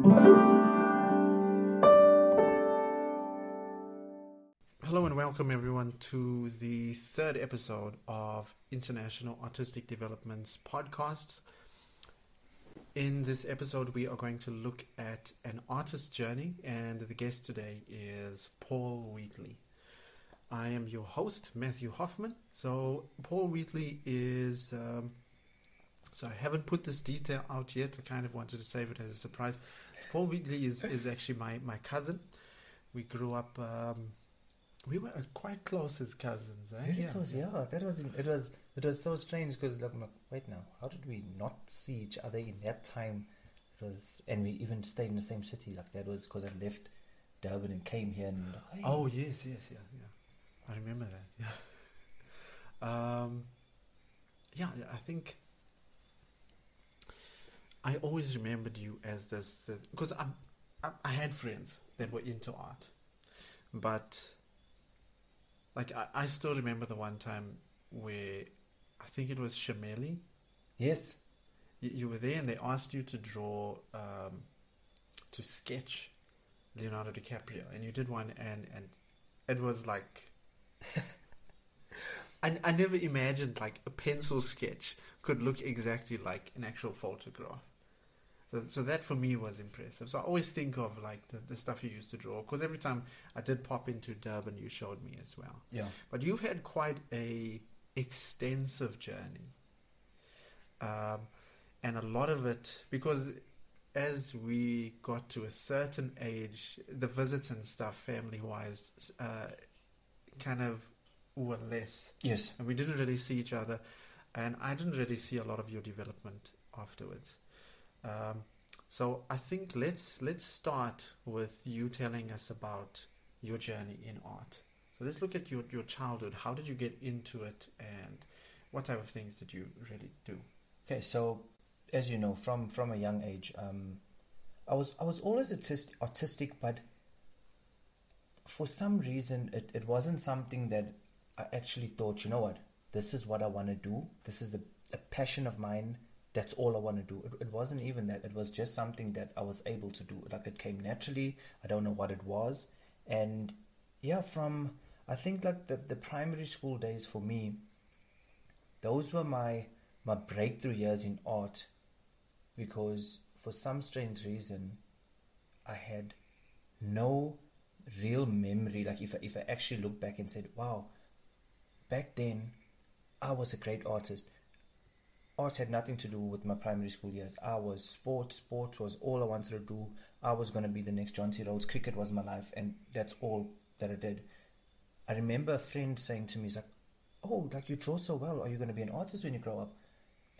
Hello and welcome everyone to the third episode of International Artistic Developments podcast. In this episode, we are going to look at an artist's journey, and the guest today is Paul Wheatley. I am your host, Matthew Hoffman. So, Paul Wheatley is. Um, so, I haven't put this detail out yet. I kind of wanted to save it as a surprise. Paul Wheatley is, is actually my, my cousin. We grew up. Um, we were quite close as cousins, eh? Very close, yeah. That was it was it was so strange because like, I'm like, wait now, how did we not see each other in that time? It was, and we even stayed in the same city. Like that was because I left Durban and came here. And like, hey. Oh yes, yes, yeah, yeah. I remember that. Yeah. Um, yeah, I think I always remembered you as this because I, I I had friends that were into art, but like I, I still remember the one time where I think it was Shameli. Yes. You, you were there and they asked you to draw, um, to sketch Leonardo DiCaprio, and you did one, and and it was like. I, I never imagined like a pencil sketch could look exactly like an actual photograph. So, so that for me was impressive. So I always think of like the, the stuff you used to draw because every time I did pop into Durban, you showed me as well. Yeah. But you've had quite a extensive journey, um, and a lot of it because as we got to a certain age, the visits and stuff, family wise, uh, kind of were less. Yes. And we didn't really see each other, and I didn't really see a lot of your development afterwards. Um, so I think let's let's start with you telling us about your journey in art. So let's look at your, your childhood. How did you get into it, and what type of things did you really do? Okay, so as you know, from from a young age, um, I was I was always artistic, artistic, but for some reason, it, it wasn't something that I actually thought. You know what? This is what I want to do. This is the a passion of mine that's all I want to do. It, it, wasn't even that. It was just something that I was able to do. Like it came naturally. I don't know what it was. And yeah, from I think like the, the primary school days for me, those were my my breakthrough years in art because for some strange reason I had no real memory. Like if I, if I actually look back and said, wow, back then I was a great artist art had nothing to do with my primary school years. I was sports. Sports was all I wanted to do. I was going to be the next Jonty Rhodes. Cricket was my life, and that's all that I did. I remember a friend saying to me, "He's like, oh, like you draw so well. Are you going to be an artist when you grow up?"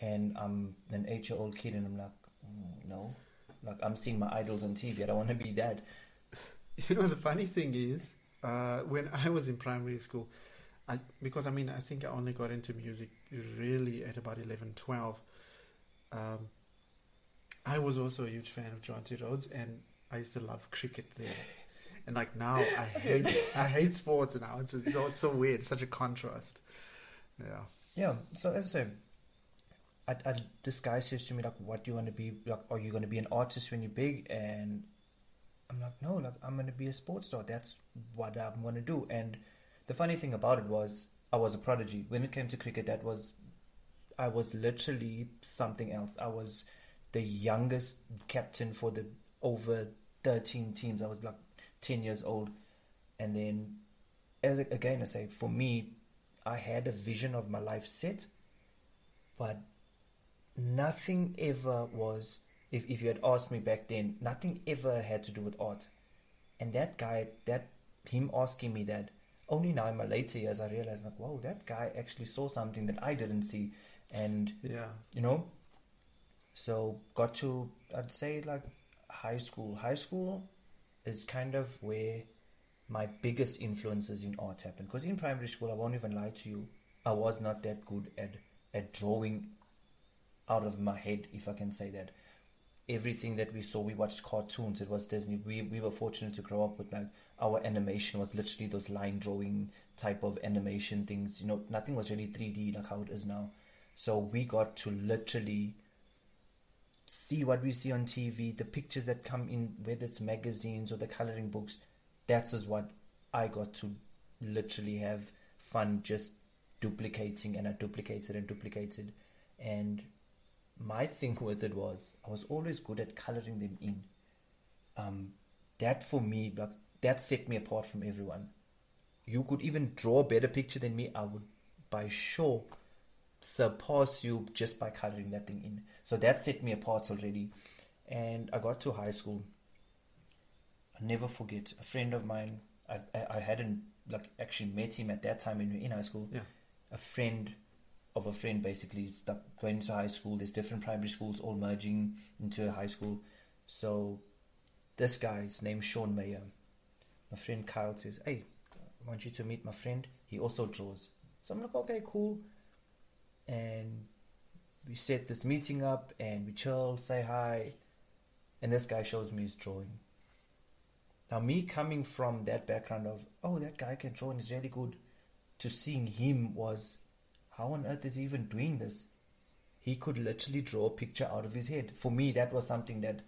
And I'm an eight-year-old kid, and I'm like, mm, no. Like I'm seeing my idols on TV. I don't want to be that. You know, the funny thing is, uh, when I was in primary school, I because I mean I think I only got into music really at about 11, 12. Um, I was also a huge fan of Jonty Rhodes, and I used to love cricket there. And like now, I hate I hate sports now. It's, it's so it's so weird, such a contrast. Yeah. Yeah. So as I said, I, I, this guy says to me like, "What do you want to be? Like, are you going to be an artist when you're big?" And I'm like, "No, like I'm going to be a sports star. That's what I'm going to do." And the funny thing about it was I was a prodigy. When it came to cricket, that was I was literally something else. I was the youngest captain for the over 13 teams. I was like 10 years old. And then, as again, I say, for me, I had a vision of my life set, but nothing ever was, if, if you had asked me back then, nothing ever had to do with art. And that guy, that him asking me that, only now in my later years I realized like, whoa, that guy actually saw something that I didn't see, and yeah, you know. So got to I'd say like high school. High school is kind of where my biggest influences in art happened. Because in primary school, I won't even lie to you, I was not that good at at drawing out of my head, if I can say that everything that we saw, we watched cartoons. It was Disney. We we were fortunate to grow up with like our animation was literally those line drawing type of animation things. You know, nothing was really three D like how it is now. So we got to literally see what we see on TV, the pictures that come in, whether it's magazines or the coloring books, that's is what I got to literally have fun just duplicating and I duplicated and duplicated. And my thing with it was I was always good at coloring them in. Um, that for me, like that set me apart from everyone. You could even draw a better picture than me. I would, by sure, surpass you just by coloring that thing in. So that set me apart already. And I got to high school. I never forget a friend of mine. I I, I hadn't like actually met him at that time when we were in high school. Yeah. A friend of a friend basically like going to high school. There's different primary schools all merging into a high school. So this guy's named Sean Mayer. My friend Kyle says, Hey, I want you to meet my friend. He also draws. So I'm like, okay, cool. And we set this meeting up and we chill, say hi. And this guy shows me his drawing. Now, me coming from that background of, oh, that guy can draw and is really good, to seeing him was, how on earth is he even doing this? He could literally draw a picture out of his head. For me, that was something that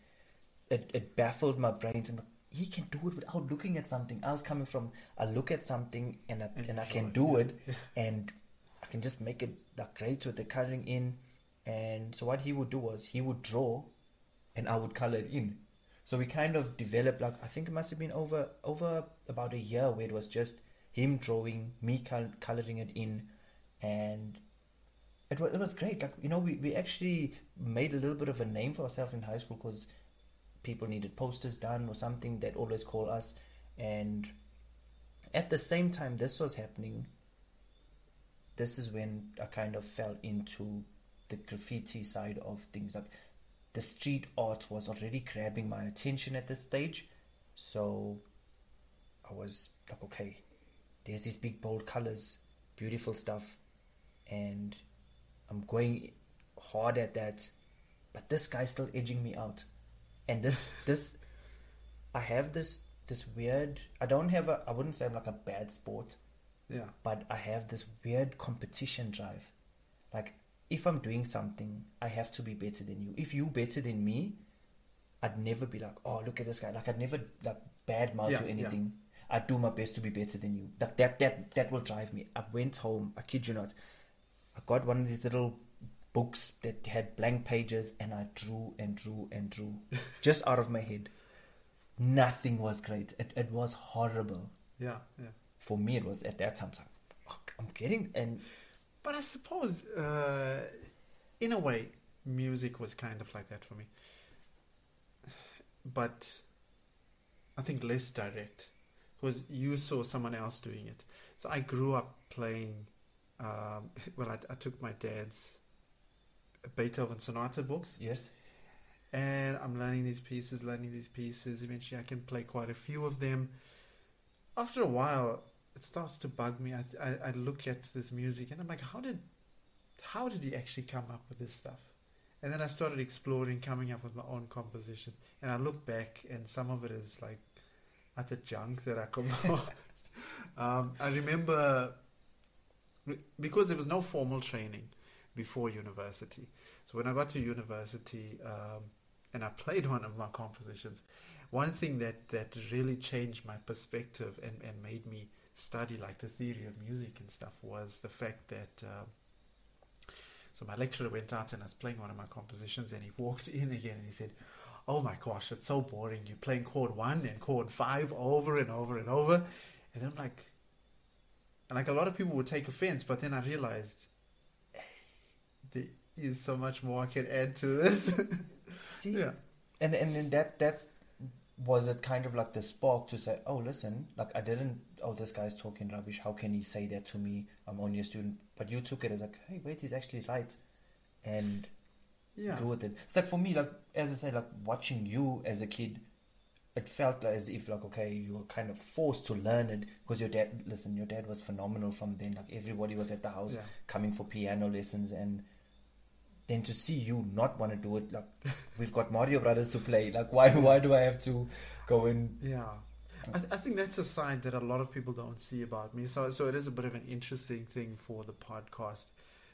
it, it baffled my brains. And he can do it without looking at something. I was coming from, I look at something and I, And and I can it, do yeah. it, and I can just make it like great with the coloring in. And so what he would do was he would draw, and I would color it in. So we kind of developed like I think it must have been over over about a year where it was just him drawing, me col- coloring it in, and it was it was great. Like you know, we we actually made a little bit of a name for ourselves in high school because people needed posters done or something. They'd always call us, and at the same time this was happening. This is when I kind of fell into the graffiti side of things. Like the street art was already grabbing my attention at this stage, so I was like, okay, there's these big bold colors, beautiful stuff, and I'm going hard at that, but this guy's still edging me out, and this this I have this this weird. I don't have a. I wouldn't say I'm like a bad sport, Yeah. but I have this weird competition drive. Like if I'm doing something, I have to be better than you. If you better than me, I'd never be like, oh look at this guy. Like I'd never like bad mouth Yeah, you yeah. anything. I'd do my best to be better than you. Like that that that will drive me. I went home, I kid you not. I got one of these little books that had blank pages and I drew and drew and drew just out of my head. Nothing was great. It it was horrible. Yeah. Yeah. For me it was at that time like I'm getting and But I suppose, uh, in a way, music was kind of like that for me. But I think less direct, because you saw someone else doing it. So I grew up playing. Um, well, I, I took my dad's Beethoven sonata books, yes. and I'm learning these pieces, learning these pieces. Eventually, I can play quite a few of them. After a while, it starts to bug me. I, I, I look at this music and I'm like, how did, how did he actually come up with this stuff? And then I started exploring, coming up with my own composition. And I look back, and some of it is like utter junk that I composed. um, I remember because there was no formal training before university. So when I got to university um, and I played one of my compositions, one thing that, that really changed my perspective and, and made me study like the theory of music and stuff was the fact that um, so my lecturer went out and I was playing one of my compositions and he walked in again and he said, Oh my gosh, it's so boring. You're playing chord one and chord five over and over and over. And I'm like, and like a lot of people would take offense, but then I realized hey, there is so much more I can add to this. See, yeah. and and then that that's was it kind of like the spark to say, oh listen, like I didn't. Oh, this guy's talking rubbish. How can he say that to me? I'm only a student. But you took it as like, hey, wait, he's actually right, and Yeah. go with it. It's like for me, like as I say, like watching you as a kid, it felt like as if like okay, you were kind of forced to learn it because your dad. Listen, your dad was phenomenal from then. Like everybody was at the house Yeah. coming for piano lessons and. Then to see you not want to do it, like we've got Mario Brothers to play. Like why? Why do I have to go and Yeah. I, th- I think that's a side that a lot of people don't see about me. So, so it is a bit of an interesting thing for the podcast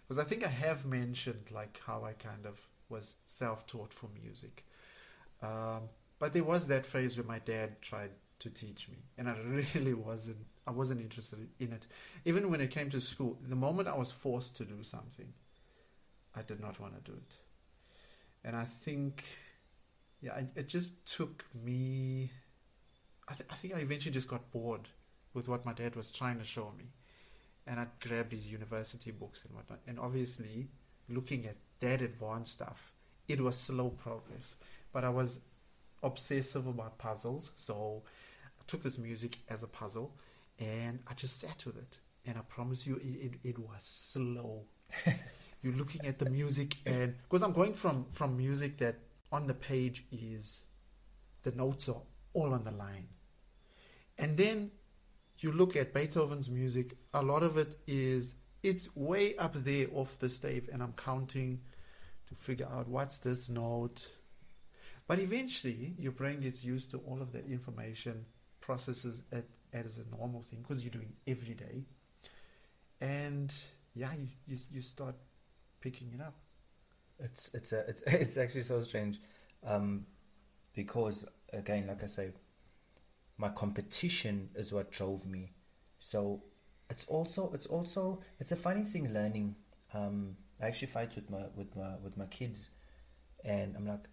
because I think I have mentioned like how I kind of was self-taught for music. Um, but there was that phase where my dad tried to teach me, and I really wasn't. I wasn't interested in it. Even when it came to school, the moment I was forced to do something, I did not want to do it. And I think, yeah, it, just took me. I, th- I think I eventually just got bored with what my dad was trying to show me, and I grabbed his university books and whatnot. And obviously, looking at that advanced stuff, it was slow progress. But I was obsessive about puzzles, so I took this music as a puzzle, and I just sat with it. And I promise you, it, it, it was slow. You're looking at the music, and because I'm going from from music that on the page is the notes are all on the line, and then you look at Beethoven's music. A lot of it is it's way up there off the stave, and I'm counting to figure out what's this note. But eventually, your brain gets used to all of that information, processes it as a normal thing because you're doing every day, and yeah, you, you, you start picking it up. It's it's a, it's it's actually so strange, um, because again, like I say, my competition is what drove me. So it's also it's also it's a funny thing learning. Um, I actually fight with my with my with my kids, and I'm like,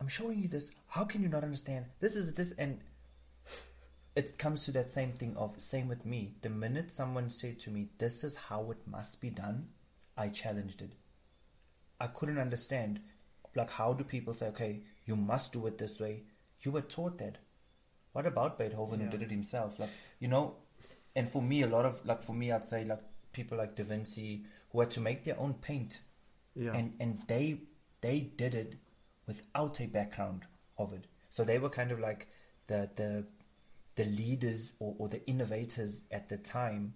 I'm showing you this. How can you not understand? This is this, and it comes to that same thing of same with me. The minute someone said to me, "This is how it must be done," I challenged it. I couldn't understand. Like, how do people say, okay, you must do it this way? You were taught that. What about Beethoven Yeah. who did it himself? Like, you know, and for me, a lot of, like, for me, I'd say, like, people like Da Vinci who had to make their own paint. Yeah, And, and they, they did it without a background of it. So they were kind of like the, the, the leaders or, or the innovators at the time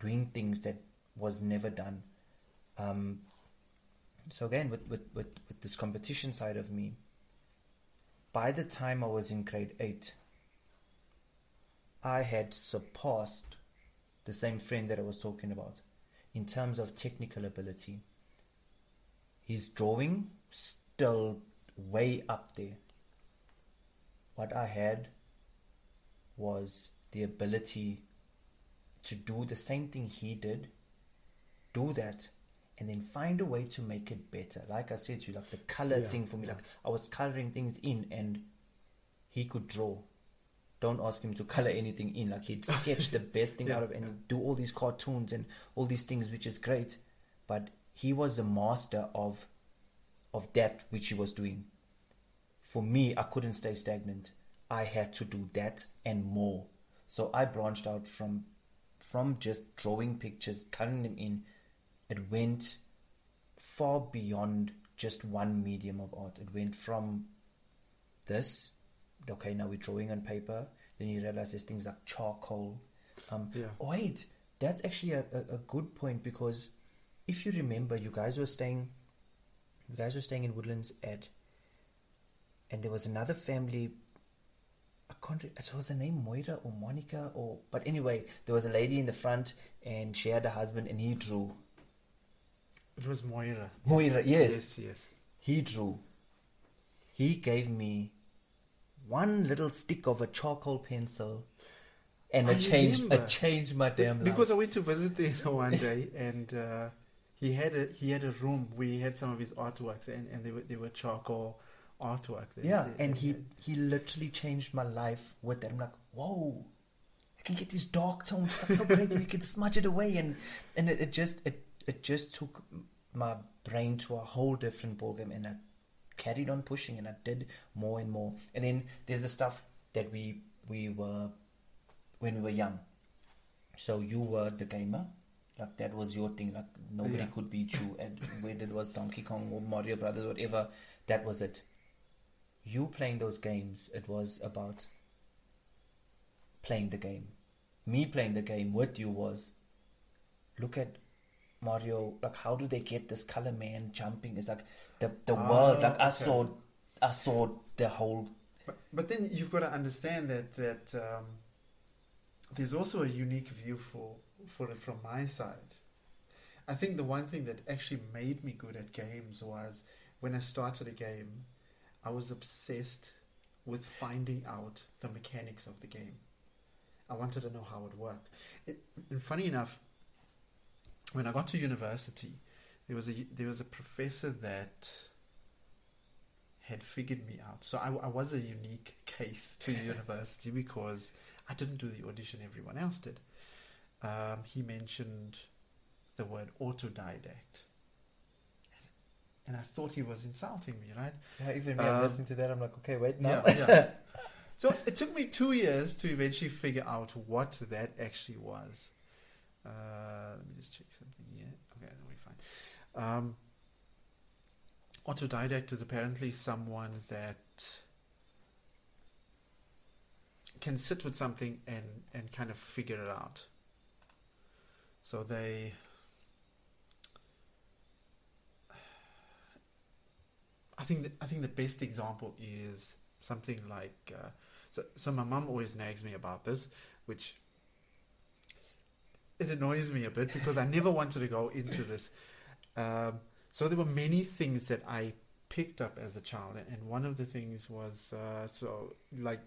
doing things that was never done. Um, so again, with, with, with, with this competition side of me, by the time I was in grade eight, I had surpassed the same friend that I was talking about in terms of technical ability. His drawing still way up there. What I had was the ability to do the same thing he did, do that, and then find a way to make it better. Like I said to you, like the color Yeah, thing for me, yeah. like I was coloring things in and he could draw. Don't ask him to color anything in. Like he'd sketch the best thing Yeah, out of it and do all these cartoons and all these things, which is great. But he was a master of of that which he was doing. For me, I couldn't stay stagnant. I had to do that and more. So I branched out from from just drawing pictures, cutting them in. It went far beyond just one medium of art. It went from this, okay, now we're drawing on paper. Then you realize there's things like charcoal. Um, Yeah. oh, wait, that's actually a, a, a good point because if you remember, you guys were staying, guys were staying in Woodlands at, and there was another family. I can't. It was her name Moira or Monica or. But anyway, there was a lady in the front, and she had a husband, and he drew. it was Moira. Moira, yes. yes, yes. He drew. He gave me one little stick of a charcoal pencil, and I changed. It changed my damn life. Because I went to visit there one day, and uh, he had a he had a room where he had some of his artworks, and, and they were they were charcoal artwork. They- yeah, and he he literally changed my life with that. I'm like, whoa, I can get these dark tones stuff so great, you can smudge it away, and and it, it just it it just took my brain to a whole different ballgame, and I carried on pushing, and I did more and more. And then there's the stuff that we we were when we were young. So you were the gamer. Like that was your thing. Like nobody Yeah. could beat you. And whether it was Donkey Kong or Mario Brothers, whatever, that was it. You playing those games, it was about playing the game. Me playing the game with you was look at Mario. Like how do they get this color man jumping? It's like the the Ah, world. Like I saw, I saw the whole. But, but then you've got to understand that that um, there's also a unique view for for it from my side. I think the one thing that actually made me good at games was when I started a game, I was obsessed with finding out the mechanics of the game. I wanted to know how it worked. It, and funny enough, when I got to university, there was a there was a professor that had figured me out. So I, I was a unique case to university because I didn't do the audition everyone else did. Um, he mentioned the word autodidact. And I thought he was insulting me, right? Yeah, even me, I'm Um, listening to that. I'm like, okay, wait, no. Yeah, yeah. so it took me two years to eventually figure out what that actually was. Uh, let me just check something here. Okay, that'll be fine. Um, autodidact is apparently someone that can sit with something and, and kind of figure it out. So they. I think the, I think the best example is something like uh, so. So my mum always nags me about this, which it annoys me a bit because I never wanted to go into this. Um, so there were many things that I picked up as a child, and- and one of the things was uh, so like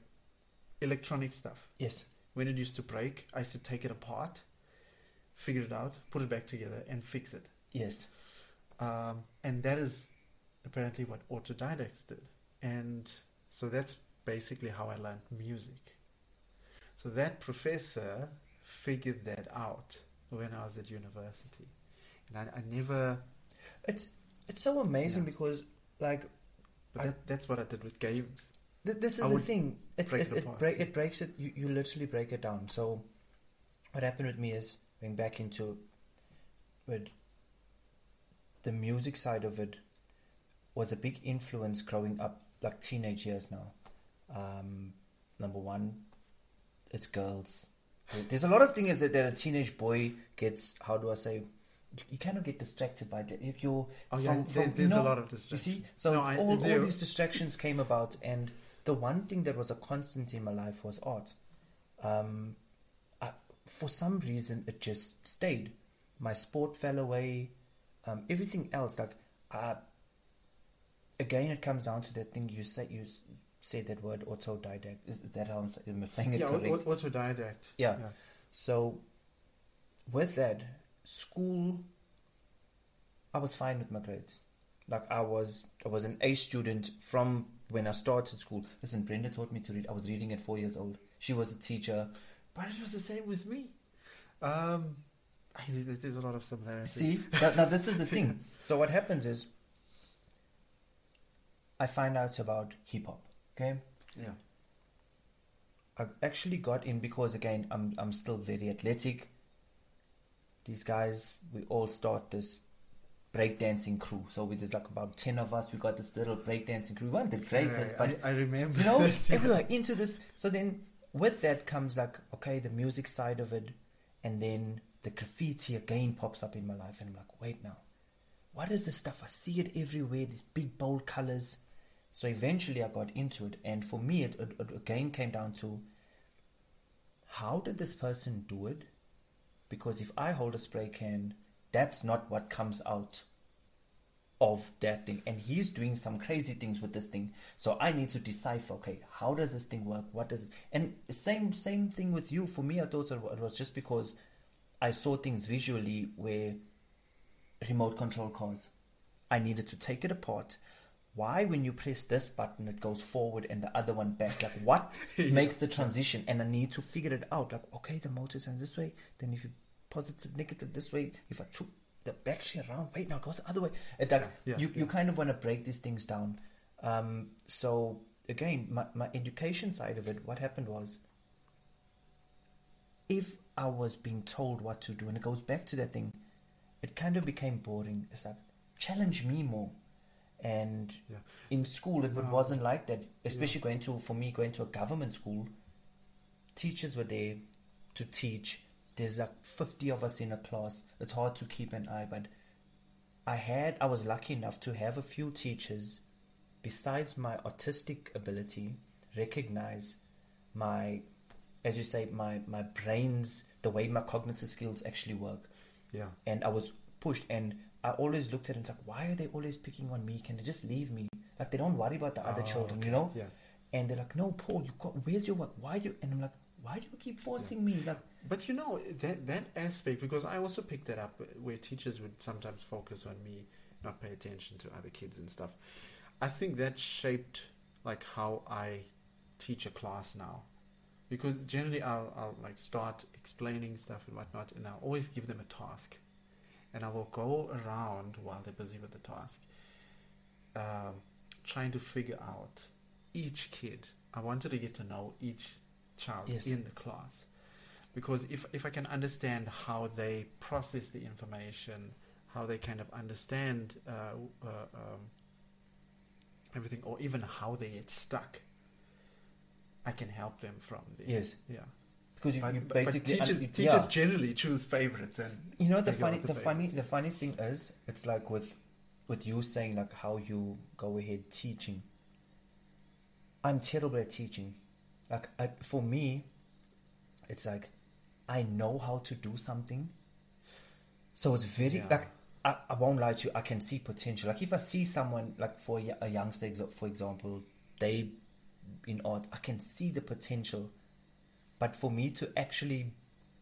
electronic stuff. Yes. When it used to break, I used to take it apart, figure it out, put it back together, and fix it. Yes. Um, and that is apparently what autodidacts did. And so that's basically how I learned music. So that professor figured that out when I was at university. And I, I never, It's it's so amazing Yeah. because like but I- that, that's what I did with games. Th- this is I the thing. It break it, it it, break, it breaks it. You, you literally break it down. So, what happened with me is going back into with the music side of it was a big influence growing up, like teenage years now. Um, number one, it's girls. There's a lot of things that, that a teenage boy gets. How do I say? You, cannot get distracted by that. You- You're Oh, yeah, from, from, there's you a lot of distractions. you see, so No, I- all, all these distractions came about, and the one thing that was a constant in my life was art. Um, for some reason, it just stayed. My sport fell away. Um, everything else, like, uh, again, it comes down to that thing you said. You say that word autodidact. Is, is that how I'm, sa- am I saying it Yeah, correct? au- autodidact. Yeah. So, with that, school, I was fine with my grades. Like I was, I was an A student from when I started school. Listen, Brenda taught me to read. I was reading at four years old. She was a teacher. But it was the same with me. Um, I, there- there's a lot of similarities. See, now, now this is the thing. So what happens is, I find out about hip hop. Okay, Yeah. I actually got in because again I'm I'm still very athletic. These guys, we all start this breakdancing crew. So we there's like about ten of us. We got this little breakdancing crew. We weren't the greatest, I, but I, I remember. you know, this, yeah. and we were into this. So then with that comes like okay, the music side of it, and then the graffiti again pops up in my life, and I'm like, wait now, what is this stuff? I see it everywhere. These big bold colors. So eventually, I got into it, and for me, it, it, it again came down to how did this person do it? Because if I hold a spray can, that's not what comes out of that thing. And he's doing some crazy things with this thing. So I need to decipher, okay, how does this thing work? What does it and same same thing with you. For me I thought it was just because I saw things visually where remote control cars. I needed to take it apart. Why, when you press this button, it goes forward and the other one back? Like, what makes the transition? And I need to figure it out. Like, okay, the motor turns this way. Then if you positive, negative this way, if I took the battery around, wait, now it goes the other way. It, like, Yeah, you, yeah. you kind of want to break these things down. Um, so, again, my, my education side of it, what happened was if I was being told what to do, and it goes back to that thing, it kind of became boring. It's like, challenge me more. And Yeah. in school, it No. wasn't like that. Especially going to, for me, going to a government school, teachers were there to teach. There's like 50 of us in a class. It's hard to keep an eye, but I had, I was lucky enough to have a few teachers, besides my artistic ability, recognize my, as you say, my, my brains, the way my cognitive skills actually work Yeah. and I was pushed. And I always looked at it and it's like, why are they always picking on me? Can they just leave me? Like they don't worry about the other Oh, children, okay. you know? Yeah. And they're like, no, Paul, you got where's your work? Why you? And I'm like, why do you keep forcing me? Like, But you know that that aspect because I also picked that up where teachers would sometimes focus on me, not pay attention to other kids and stuff. I think that shaped like how I teach a class now, because generally I'll I'll like start explaining stuff and whatnot, and I'll always give them a task, and I will go around while they're busy with the task, um, trying to figure out each kid. I wanted to get to know each child Yes. in the class because if if I can understand how they process the information, how they kind of understand uh, uh, um, everything, or even how they get stuck, I can help them from there. yes, Yeah. because you, But, you but- but basically teachers, yeah. teachers generally choose favorites, and You know the funny, the the funny, the funny thing is, it's like with, with you saying like how you go ahead teaching. I'm terrible at teaching. Like I, for me, it's like I know how to do something. So it's very Yeah. like I, I won't lie to you. I can see potential. Like if I see someone like for a, youngster, for example, they in art, I can see the potential. But for me to actually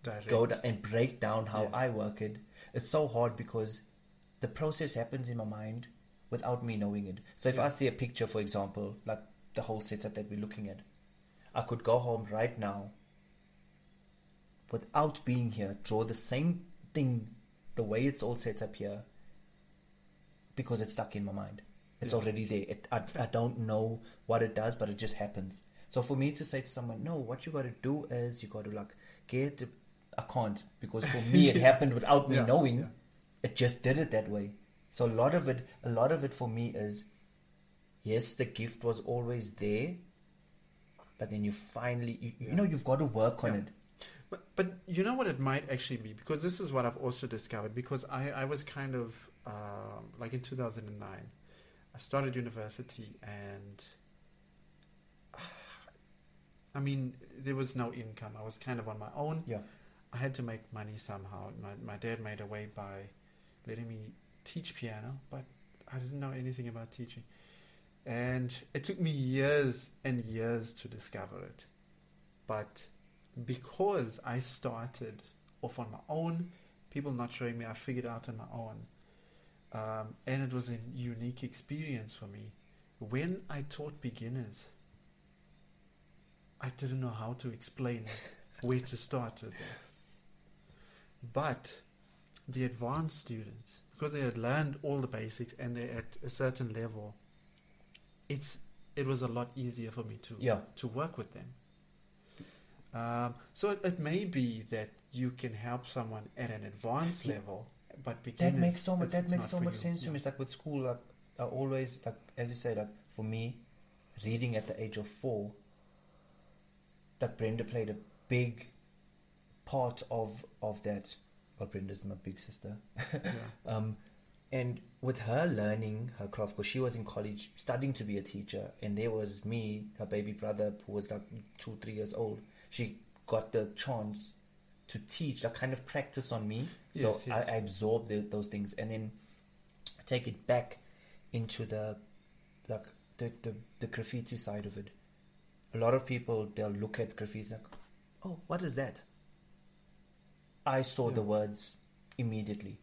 direct. go and break down how Yes. I work it. It's so hard because the process happens in my mind without me knowing it. So if I see a picture, for example, like the whole setup that we're looking at, I could go home right now without being here, draw the same thing the way it's all set up here because it's stuck in my mind. It's Yeah. already there. It, I, I don't know what it does, but it just happens. So for me to say to someone, no, what you got to do is you got to like get. I can't because for me it happened without me Yeah, knowing. yeah. It just did it that way. So a lot of it, a lot of it for me is, yes, the gift was always there, but then you finally, you, you know, you've got to work on Yeah. it. But, but you know what it might actually be? Because this is what I've also discovered. Because I, I was kind of um, like in 2009 I started university and I mean there was no income. I was kind of on my own. Yeah. I had to make money somehow. My, my dad made a way by letting me teach piano but I didn't know anything about teaching and it took me years and years to discover it but because I started off on my own, people not showing me, I figured out on my own. Um, and it was a unique experience for me. When I taught beginners, I didn't know how to explain where to start with them. But the advanced students, because they had learned all the basics and they're at a certain level, it's it was a lot easier for me to Yeah. to work with them. Um, so it, it may be that you can help someone at an advanced Yeah. level, but beginners, that makes so much that makes so much you. sense to me it's like with school like i always like as you say like for me reading at the age of four that brenda played a big part of of that well brenda's my big sister Yeah. um and with her learning her craft because she was in college studying to be a teacher and there was me her baby brother who was like two three years old she got the chance to teach like kind of practice on me. So Yes, yes. I, I absorbed the, those things and then take it back into the like the, the the graffiti side of it. A lot of people they'll look at graffiti like oh what is that? I saw the words immediately.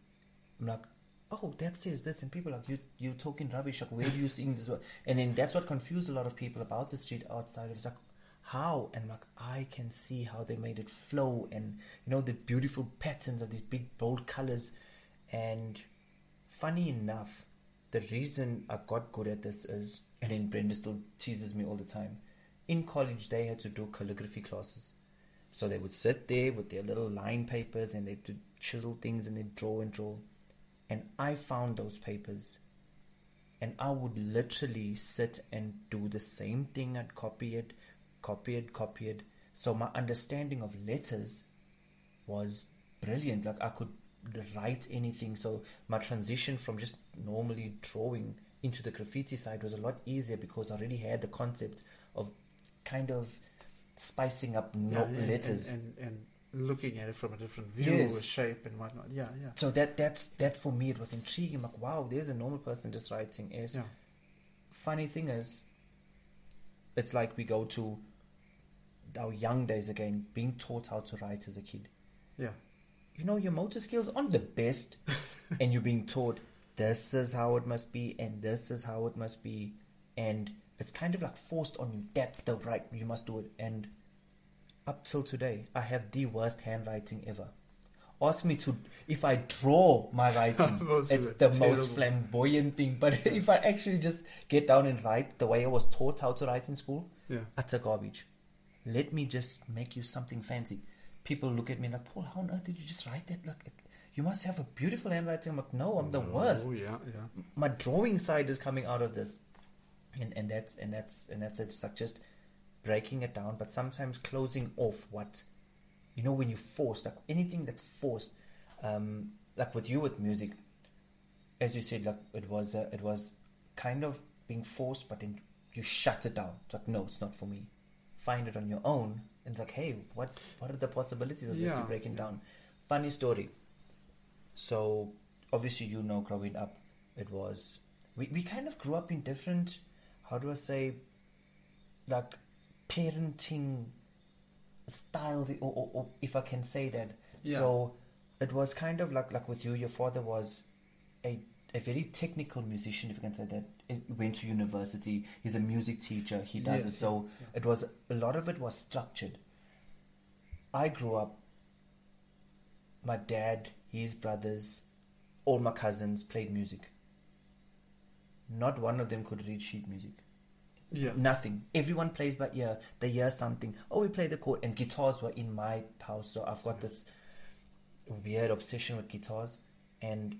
I'm like oh that says this and people are like you, you're talking rubbish like where are you seeing this and then that's what confused a lot of people about the street outside. It's like how? And like i can see how they made it flow and you know the beautiful patterns of these big bold colors. And funny enough the reason i got good at this is and then brenda still teases me all the time in college they had to do calligraphy classes. So they would sit there with their little line papers and they'd chisel things and they'd draw and draw and i found those papers and i would literally sit and do the same thing. I'd copy it copy it copy it. So my understanding of letters was brilliant. Like i could write anything. So my transition from just normally drawing into the graffiti side was a lot easier because i already had the concept of kind of spicing up no Yeah, letters and, and, and looking at it from a different view, Yes. shape and whatnot. Yeah, yeah, So that that's that for me it was intriguing. Like, wow, there's a normal person just writing. Is yeah, funny thing is, it's like we go to our young days again, being taught how to write as a kid. yeah, You know, your motor skills aren't the best, and you're being taught this is how it must be, and this is how it must be, and it's kind of like forced on you. That's the right. You must do it. And up till today, I have the worst handwriting ever. Ask me to if I draw my writing, it's the terrible. most flamboyant thing. But if I actually just get down and write the way I was taught how to write in school, yeah. utter garbage. Let me just make you something fancy. People look at me like, Paul, how on earth did you just write that? Like, you must have a beautiful handwriting. I'm like, no, I'm the worst. Oh yeah, yeah. My drawing side is coming out of this, and and that's and that's and that's it. It's like just breaking it down, but sometimes closing off what, you know, when you force like anything that's forced, um, like with you with music, as you said, like it was uh, it was kind of being forced, but then you shut it down. It's like, no, it's not for me. Find it on your own, and like, hey, what what are the possibilities of this? Yeah, You're breaking down. Funny story. So obviously, you know, growing up, it was we we kind of grew up in different. How do I say? Like parenting style, or, or, or if I can say that. Yeah. So it was kind of like like with you. Your father was a a very technical musician, if you can say that. He went to university. He's a music teacher. He does Yes, it. So yeah. it was a lot of it was structured. I grew up. My dad, his brothers, all my cousins played music. Not one of them could read sheet music. Yeah. Nothing. Everyone plays by ear. They hear something. Oh, we play the chord. And guitars were in my house, so I've got this weird obsession with guitars. And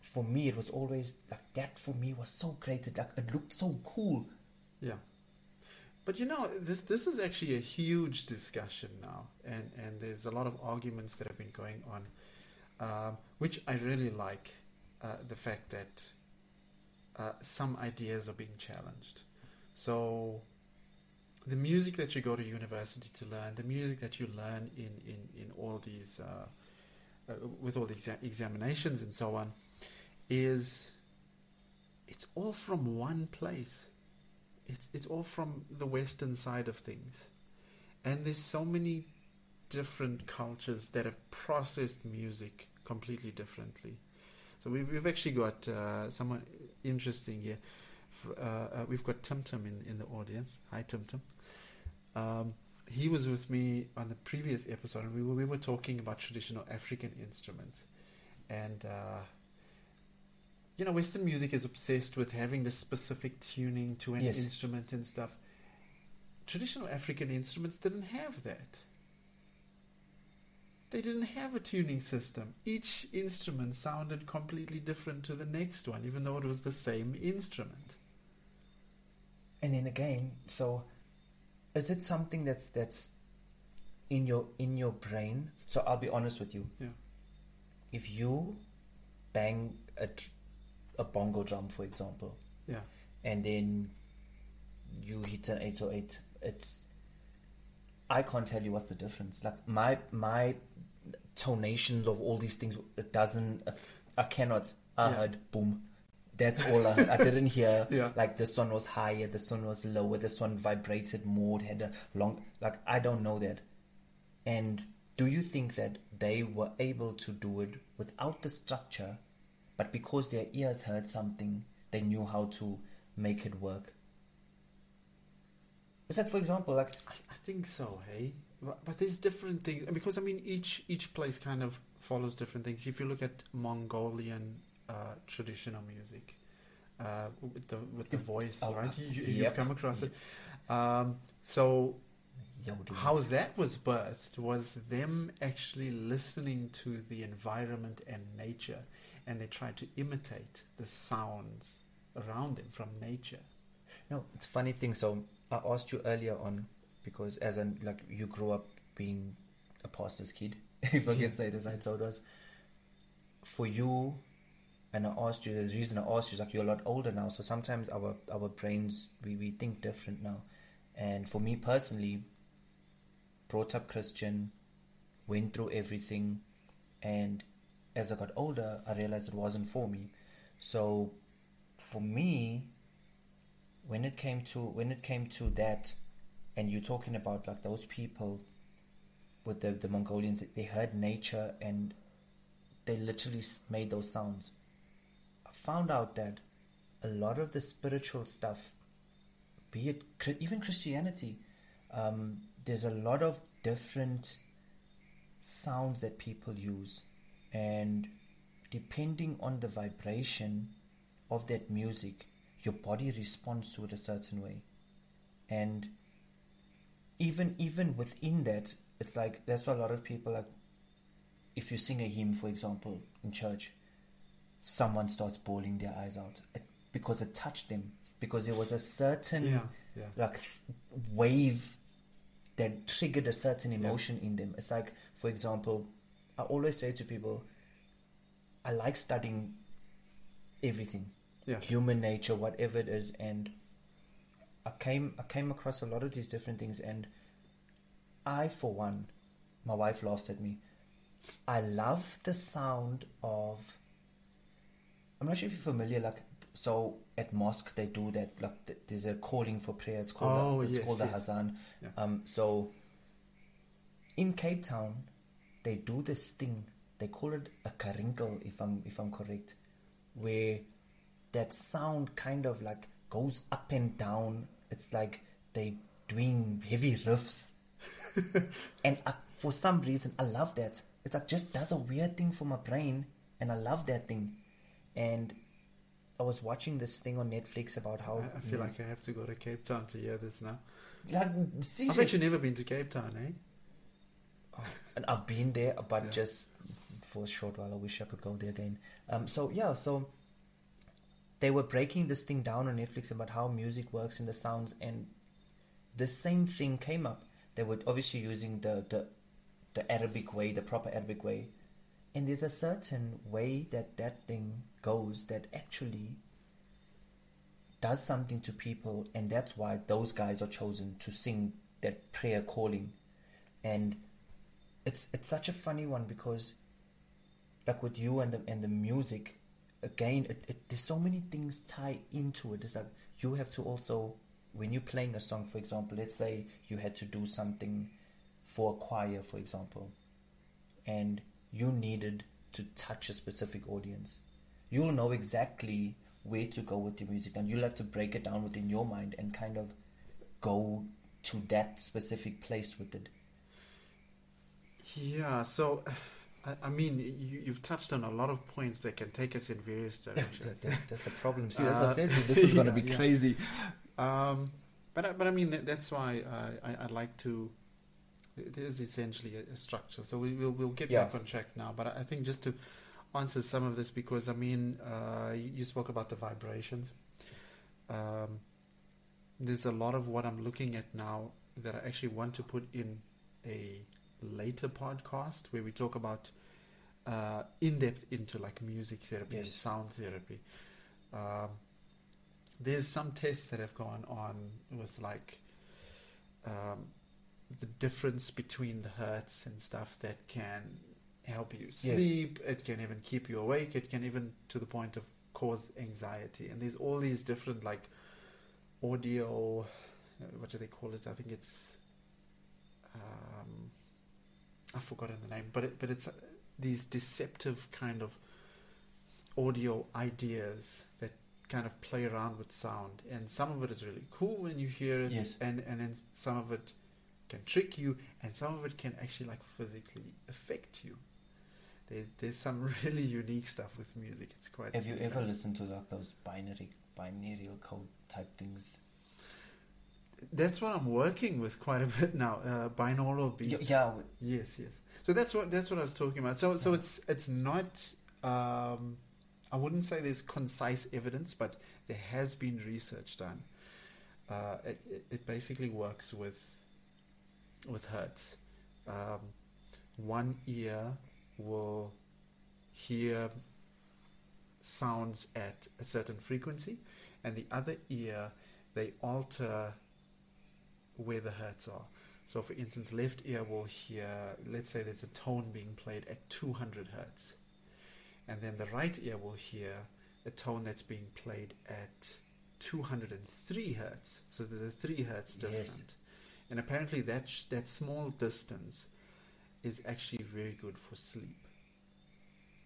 for me, it was always like that. For me, was so great. It like it looked so cool. Yeah. But you know, this this is actually a huge discussion now, and and there's a lot of arguments that have been going on, um, which I really like, uh, the fact that uh, some ideas are being challenged. So, the music that you go to university to learn, the music that you learn in in in all these, uh, uh, with all these examinations and so on, is it's all from one place. It's it's all from the western side of things. And there's so many different cultures that have processed music completely differently. So we've, we've actually got uh, someone interesting here uh, uh, we've got Tim Tim in, in the audience hi Tim Tim um, he was with me on the previous episode and we were, we were talking about traditional African instruments and uh, you know, Western music is obsessed with having this specific tuning to an Yes. instrument and stuff. Traditional African instruments didn't have that. They didn't have a tuning system. Each instrument sounded completely different to the next one, even though it was the same instrument. And then again, so is it something that's that's in your in your brain? So I'll be honest with you. Yeah. If you bang a tr- a bongo drum, for example, Yeah. and then you hit an 808 it's i can't tell you what's the difference like my my tonations of all these things it doesn't i cannot i Yeah. heard boom that's all I. I didn't hear Yeah. like this one was higher this one was lower this one vibrated more had a long like i don't know that and do you think that they were able to do it without the structure but because their ears heard something they knew how to make it work it's like for example like I, I think so, hey. But, but there's different things because I mean each each place kind of follows different things. If you look at Mongolian uh, traditional music, uh, with the with the voice, Oh, right? You, yep. You've come across it. Um, so yodelers. how that was birthed was them actually listening to the environment and nature, and they tried to imitate the sounds around them from nature. No, it's a funny thing. So I asked you earlier on because as an like you grew up being a pastor's kid, if I can say that right. So it was for you, and I asked you. The reason I asked you is like you're a lot older now, so sometimes our our brains we we think different now. And for me personally, brought up Christian, went through everything, and as I got older, I realized it wasn't for me. So, for me, when it came to when it came to that, and you're talking about like those people with the the Mongolians, they heard nature and they literally made those sounds. Found out that a lot of the spiritual stuff, be it even Christianity, um, there's a lot of different sounds that people use, and depending on the vibration of that music, your body responds to it a certain way, and even even within that, it's like that's why a lot of people like if you sing a hymn, for example, in church, someone starts bawling their eyes out it, because it touched them because there was a certain Yeah, yeah. like th- wave that triggered a certain emotion in them. It's like, for example, I always say to people, I like studying everything, Yeah. human nature, whatever it is, and I came I came across a lot of these different things, and I, for one, my wife laughs at me. I love the sound of. I'm not sure if you're familiar, like so at mosque they do that. Like th- there's a calling for prayer. It's called Oh, the, it's yes, called yes. the Hazan. Yeah. Um, so in Cape Town, they do this thing. They call it a karinkel, if I'm if I'm correct, where that sound kind of like goes up and down. It's like they doing heavy riffs, and I, for some reason I love that. It's like just does a weird thing for my brain, and I love that thing. And I was watching this thing on Netflix about how I, I feel like I have to go to Cape Town to hear this now. like I've serious. actually never been to Cape Town, eh? and I've been there, but Yeah. just for a short while. I wish I could go there again. Um, so yeah, so they were breaking this thing down on Netflix about how music works and the sounds, and the same thing came up. They were obviously using the the, the Arabic way, the proper Arabic way, and there's a certain way that that thing goes that actually does something to people, and that's why those guys are chosen to sing that prayer calling, and it's it's such a funny one because like with you and the and the music again it, it there's so many things tie into it. It's like you have to also when you're playing a song for example let's say you had to do something for a choir for example and you needed to touch a specific audience you'll know exactly where to go with your music and you'll have to break it down within your mind and kind of go to that specific place with it Yeah, so I, I mean, you, you've touched on a lot of points that can take us in various directions. That- that- that's the problem. See, Uh, I said, this is going to be yeah. crazy. Um, but I- but I mean that, that's why I, I, I like to. It is essentially a, a structure, so we will we'll get Yeah. back on track now. But I think just to answer some of this because I mean uh, you, spoke about the vibrations. Um, there's a lot of what I'm looking at now that I actually want to put in a later podcast where we talk about uh, in depth into like music therapy and sound therapy. Um, there's some tests that have gone on with like um, the difference between the hertz and stuff that can help you sleep. It can even keep you awake. It can even to the point of cause anxiety. And there's all these different like audio. uh, What do they call it? I think it's. Um, I've forgotten the name, but it, but it's uh, these deceptive kind of audio ideas that kind of play around with sound, and some of it is really cool when you hear it, Yes. and and then some of it can trick you, and some of it can actually like physically affect you. There's there's some really unique stuff with music. It's quite. Have you ever listened to like those binary binary code type things? That's what I'm working with quite a bit now. Uh, binaural beats. Yeah, Yes, yes. So that's what that's what I was talking about. So so it's it's not. Um, I wouldn't say there's concise evidence, but there has been research done. Uh, it, it it basically works with with hertz. Um, one ear will hear sounds at a certain frequency, and the other ear they alter where the hertz are. So, for instance, left ear will hear, let's say there's a tone being played at 200 hertz, and then the right ear will hear a tone that's being played at 203 hertz. So there's a 3 hertz Yes. different. And apparently that sh- that small distance is actually very good for sleep.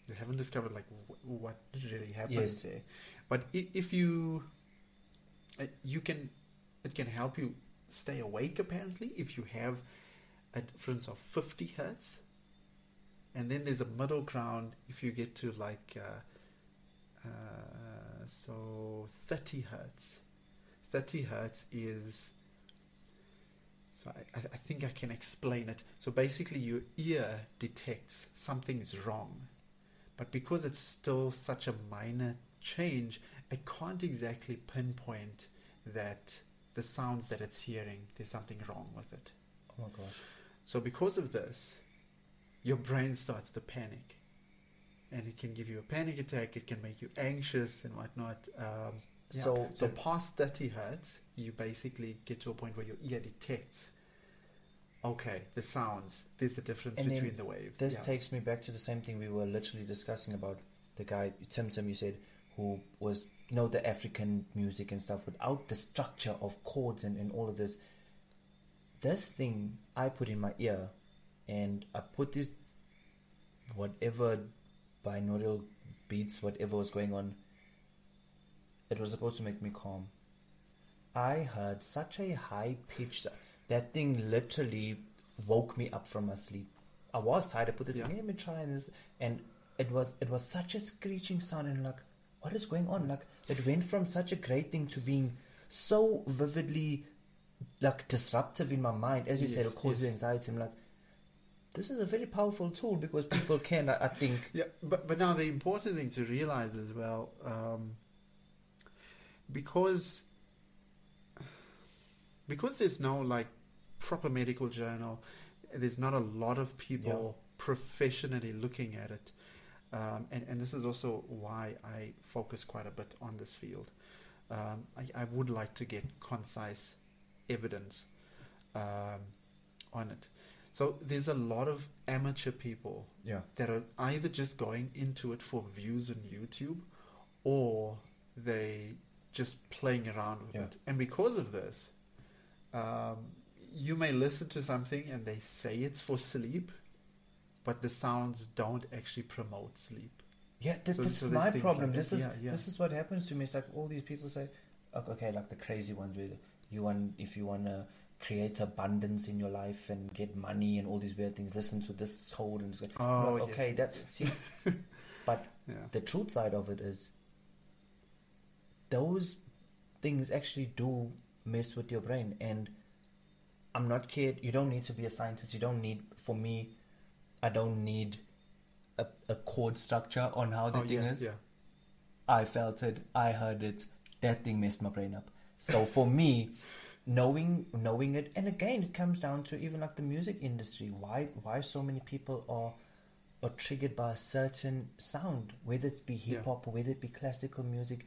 They haven't discovered like w- what really happens Yes. there, but i- if you uh, you can it can help you stay awake apparently if you have a difference of 50 hertz and then there's a middle ground if you get to like uh, uh, so 30 hertz 30 hertz is so I, I think I can explain it so basically your ear detects something's wrong but because it's still such a minor change it can't exactly pinpoint that the sounds that it's hearing there's something wrong with it Oh my gosh. so because of this, your brain starts to panic, and it can give you a panic attack. It can make you anxious and whatnot. Um, yeah. So so the- past thirty hertz, you basically get to a point where your ear detects. Okay, the sounds. There's a difference And between the waves. This yeah. takes me back to the same thing we were literally discussing about the guy Tim Tim you said who was you know the African music and stuff without the structure of chords and, and all of this. This thing I put in my ear and I put this whatever binaural beats, whatever was going on, it was supposed to make me calm. I heard such a high pitch that thing literally woke me up from my sleep. I was tired. I put this Yeah. thing, let me try and this, and it was it was such a screeching sound, and like, what is going on? Like, it went from such a great thing to being so vividly, like, disruptive in my mind. As you said, Yes, it caused you yes. anxiety. I'm like, this is a very powerful tool because people can, I, I think, Yeah, but but now the important thing to realize as well, um, because because there's no like proper medical journal, there's not a lot of people professionally looking at it, um, and and this is also why I focus quite a bit on this field. Um, I, I would like to get concise evidence um, on it. So there's a lot of amateur people yeah, that are either just going into it for views on YouTube or they just playing around with Yeah. it. And because of this, um, you may listen to something and they say it's for sleep, but the sounds don't actually promote sleep. Yeah, th- So- this so is my problem. like this is Yeah, yeah. this is what happens to me. It's like all these people say, okay, like the crazy ones. Where you want if you want to create abundance in your life and get money and all these weird things, listen to this code and it's like, Oh, no, okay, yes, that's yes. see. but Yeah. the truth side of it is, those things actually do mess with your brain. And I'm not kid. You don't need to be a scientist. You don't need. For me, I don't need a, a chord structure on how the Oh, thing yeah, is. yeah. I felt it, I heard it, that thing messed my brain up. So for me, knowing knowing it, and again, it comes down to even like the music industry. Why why so many people are are triggered by a certain sound, whether it be hip hop or whether it be classical music.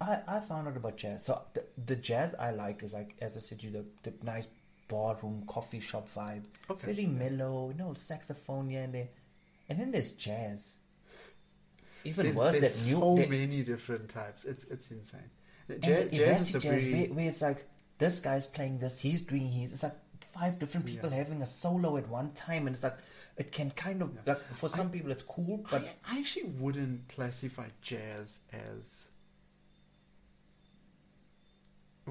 I, I found out about jazz. So the, the jazz I like is like as I said, you the, the nice barroom coffee shop vibe, Okay. very mellow, you know, saxophone here and there, and then there's jazz. Even There's, worse, there's that new so many different types. It's it's insane. Jazz, jazz is a jazz very where, where it's like this guy's playing this, he's doing his. It's like five different people Yeah. having a solo at one time, and it's like it can kind of Yeah. like for some people it's cool, but I, I actually wouldn't classify jazz as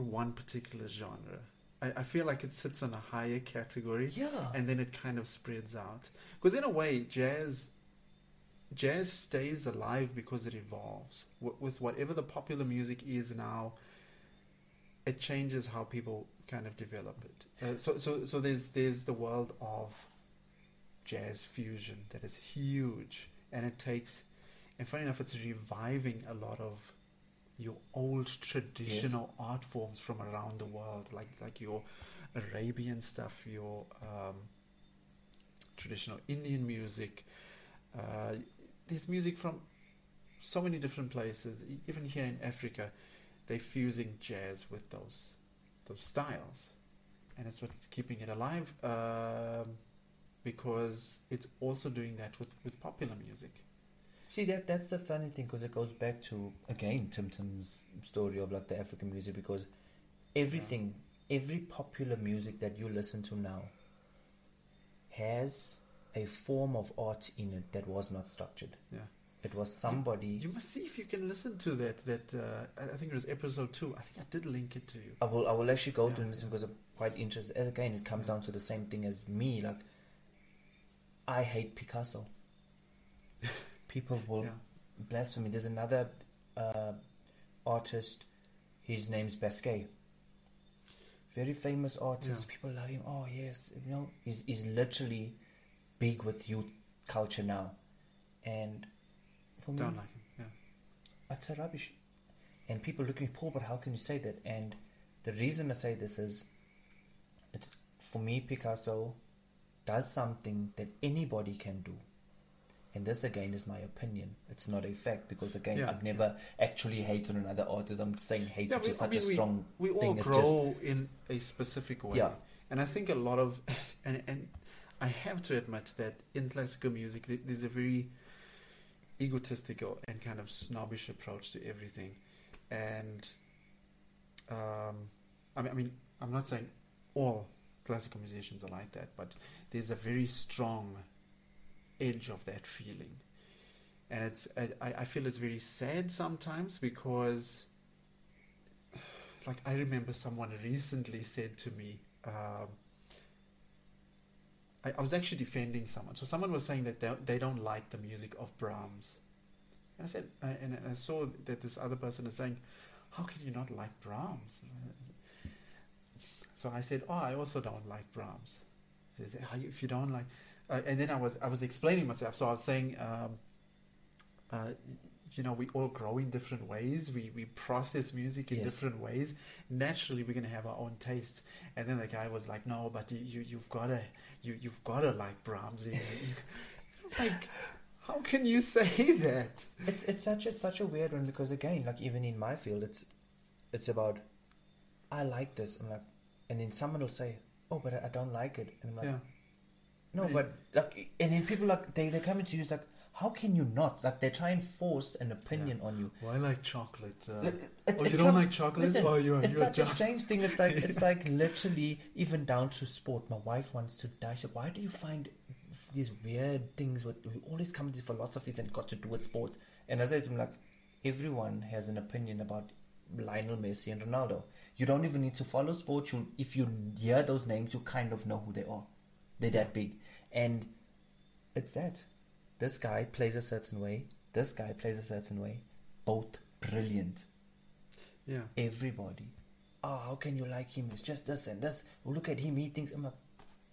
one particular genre. I, I feel like it sits on a higher category yeah, and then it kind of spreads out. Because in a way, jazz jazz stays alive because it evolves. Wh- with whatever the popular music is now, it changes how people kind of develop it. Uh, so, so, so there's there's the world of jazz fusion that is huge, and it takes. And funny enough, it's reviving a lot of your old traditional art forms from around the world, like like your Arabian stuff, your um, traditional Indian music. Uh, there's music from so many different places, even here in Africa. They're fusing jazz with those those styles, and it's what's keeping it alive. Um, because it's also doing that with, with popular music. See that that's the funny thing because it goes back to again Tim Tim's story of like the African music because everything every popular music that you listen to now has a form of art in it that was not structured. Yeah. It was somebody. You must see if you can listen to that. That uh, I think it was episode two. I think I did link it to you. I will I will actually go to Yeah, listen yeah. because I'm quite interested. Again, it comes down to the same thing as me. Like, I hate Picasso. People will Yeah. blasphemy. There's another uh, artist. His name's Basquiat. Very famous artist. Yeah. People love him. Oh yes, you know he's he's literally big with youth culture now, and for me, Don't like him. Yeah. utter rubbish. And people look at me, Paul, but how can you say that? And the reason I say this is, it's for me, Picasso does something that anybody can do. And this again is my opinion. It's not a fact because again, Yeah. I've never actually hated another artist. I'm saying hate, Yeah, which we- is I such mean, a we- strong We all thing. It's grow in a specific way. Yeah. And I think a lot of, and, and I have to admit that in classical music, there's a very egotistical and kind of snobbish approach to everything. And um, I, mean, I mean, I'm not saying all classical musicians are like that, but there's a very strong edge of that feeling. And it's, I, I feel it's very sad sometimes because like I remember someone recently said to me, um, I, I was actually defending someone. So someone was saying that they, don't like the music of Brahms, and I said, I, and I saw that this other person is saying, "How can you not like Brahms?" So I said, "Oh, I also don't like Brahms." He says, "If you don't like," uh, and then I was I was explaining myself. So I was saying. Um, uh, you know, we all grow in different ways. We we process music in Yes. different ways. Naturally, we're gonna have our own tastes. And then the guy was like, "No, but you, you you've gotta you you've gotta like Brahms." Like, how can you say that? it's it's such it's such a weird one because again, like even in my field, it's it's about I like this. I'm like, and then someone will say, "Oh, but I, I don't like it," and I'm like, Yeah, No, but like, and then people like they they come into you it's like, how can you not? Like they try and force an opinion on you. well, I like chocolate. Uh, it- oh, it you don't comes- like chocolate? listen, oh, you're It's you're such a just strange thing. It's like it's like literally even down to sport. My wife wants to die. So why do you find these weird things? With we always come to these philosophies and got to do with sport. And as I said to him like, everyone has an opinion about Lionel Messi and Ronaldo. You don't even need to follow sport. You if you hear those names, you kind of know who they are. They're that big, and it's that. This guy plays a certain way. This guy plays a certain way. Both brilliant yeah. everybody. Oh, how can you like him? It's just this and this. Look at him. He thinks. I'm like,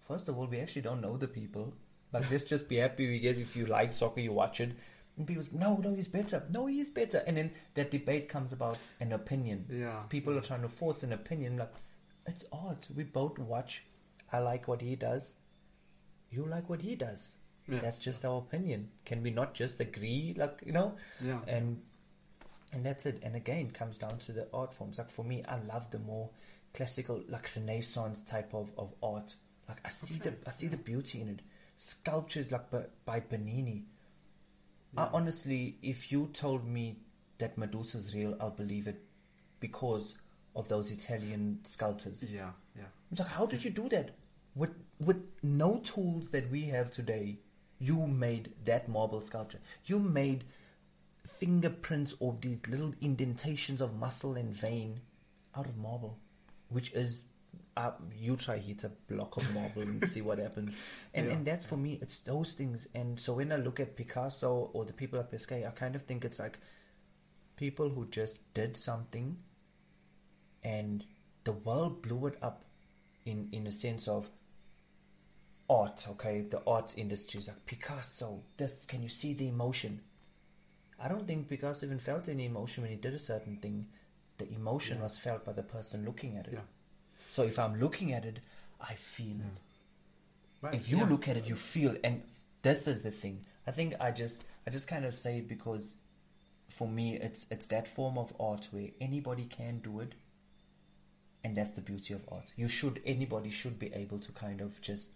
first of all, we actually don't know the people. Like, let's just be happy we get. If you like soccer, you watch it. And people, say, no, no, he's better. No, he is better. And then that debate comes about an opinion. Yeah. People are trying to force an opinion. Like, it's odd. We both watch. I like what he does. You like what he does. Yeah. That's just our opinion. Can we not just agree? Like, you know? yeah. and and that's it and again it comes down to the art forms like for me i love the more classical like renaissance type of, of art like i see Okay, the i see the beauty in it sculptures like by, by Bernini I honestly if you told me that medusa's real i'll believe it because of those italian sculptors yeah, yeah. I'm like, how did you do that? With with no tools that we have today, you made that marble sculpture. You made fingerprints or these little indentations of muscle and vein out of marble, which is uh, you try hit a block of marble and see what happens. And Yeah. and that's for me, it's those things. And so when I look at Picasso or the people at Basquiat, I kind of think it's like people who just did something and the world blew it up in in a sense of art okay the art industry is like picasso this can you see the emotion i don't think picasso even felt any emotion when he did a certain thing the emotion Yeah. was felt by the person looking at it Yeah. so if i'm looking at it i feel it Right, if you yeah. look at it you feel and this is the thing i think i just i just kind of say it because for me it's it's that form of art where anybody can do it and that's the beauty of art. You should anybody should be able to kind of just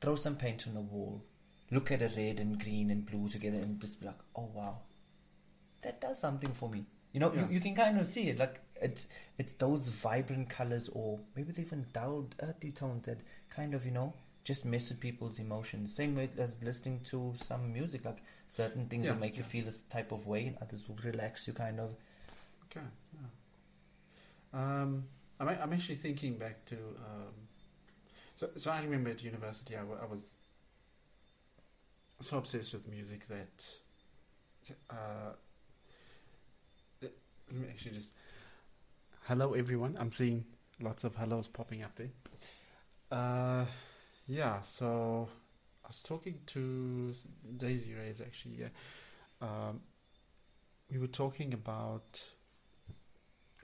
throw some paint on a wall, look at a red and green and blue together, and just be like, oh wow, that does something for me. You know, Yeah. you, you can kind of see it. Like it's it's those vibrant colors, or maybe it's even dulled, earthy tones that kind of you know just mess with people's emotions. Same way as listening to some music. Like certain things Yeah, will make you feel this type of way, and others will relax you. Kind of. Okay. Yeah. Um, I'm, I'm actually thinking back to. Um, so, so I remember at university, I, was so obsessed with music that. Uh, let me actually just. Hello, everyone. I'm seeing lots of hellos popping up there. Uh, yeah, so I was talking to Daisy Reyes actually. Yeah. Um, we were talking about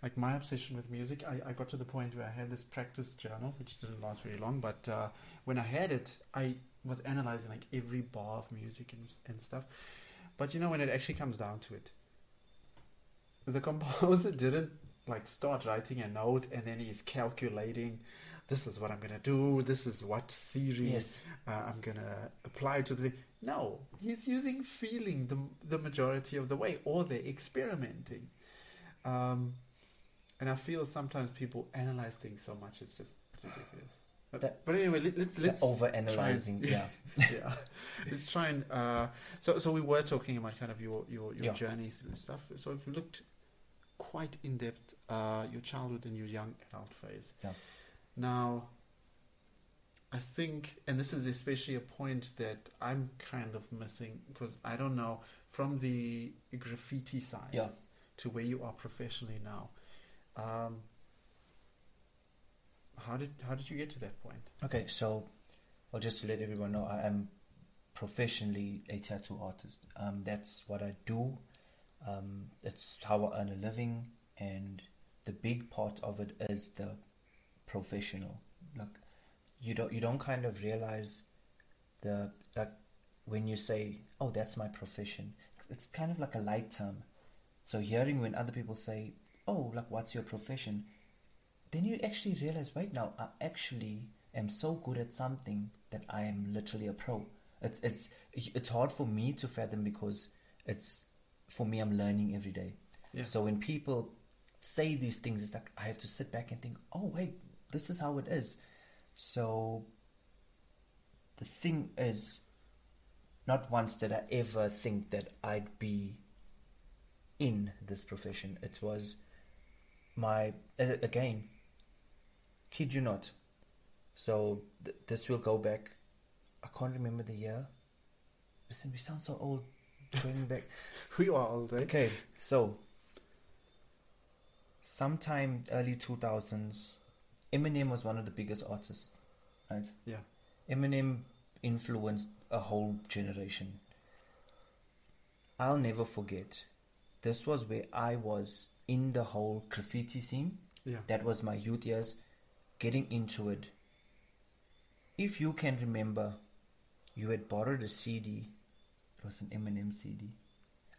like my obsession with music I, I got to the point where i had this practice journal which didn't last very long but uh, when i had it i was analyzing like every bar of music and, and stuff but you know when it actually comes down to it the composer didn't like start writing a note and then he's calculating this is what i'm gonna do this is what theory Yes. uh, I'm gonna apply to the. No, he's using feeling the the majority of the way, or they're experimenting. Um, and I feel sometimes people analyze things so much it's just ridiculous. But, That- but anyway, let, let's let's over analyzing. Yeah. yeah, let's try and. Uh, so so we were talking about kind of your your your Yeah. journey through stuff. So if we looked quite in depth, uh, your childhood and your young adult phase. Yeah. Now, I think, and this is especially a point that I'm kind of missing because I don't know from the graffiti side Yeah. to where you are professionally now. Um, how did how did you get to that point? Okay, so well, just to let everyone know, I am professionally a tattoo artist. Um, that's what I do. Um, it's how I earn a living, and the big part of it is the professional. Like you don't you don't kind of realize the like when you say, "Oh, that's my profession." It's kind of like a light term. So hearing when other people say, "Oh, like what's your profession?" then you actually realize, right now I actually am so good at something that I am literally a pro. It's it's it's hard for me to fathom because it's for me I'm learning every day. Yeah. So when people say these things, it's like I have to sit back and think, oh wait, this is how it is. So the thing is, not once did I ever think that I'd be in this profession. It was my again, kid you not. So th- this will go back. I can't remember the year. Listen, we sound so old going back. We are all day. Eh? Okay, so sometime early 2000s, Eminem was one of the biggest artists, right? Yeah. Eminem influenced a whole generation. I'll never forget. This was where I was in the whole graffiti scene. Yeah. That was my youth years, getting into it. If you can remember, you had borrowed a CD. It was an Eminem CD.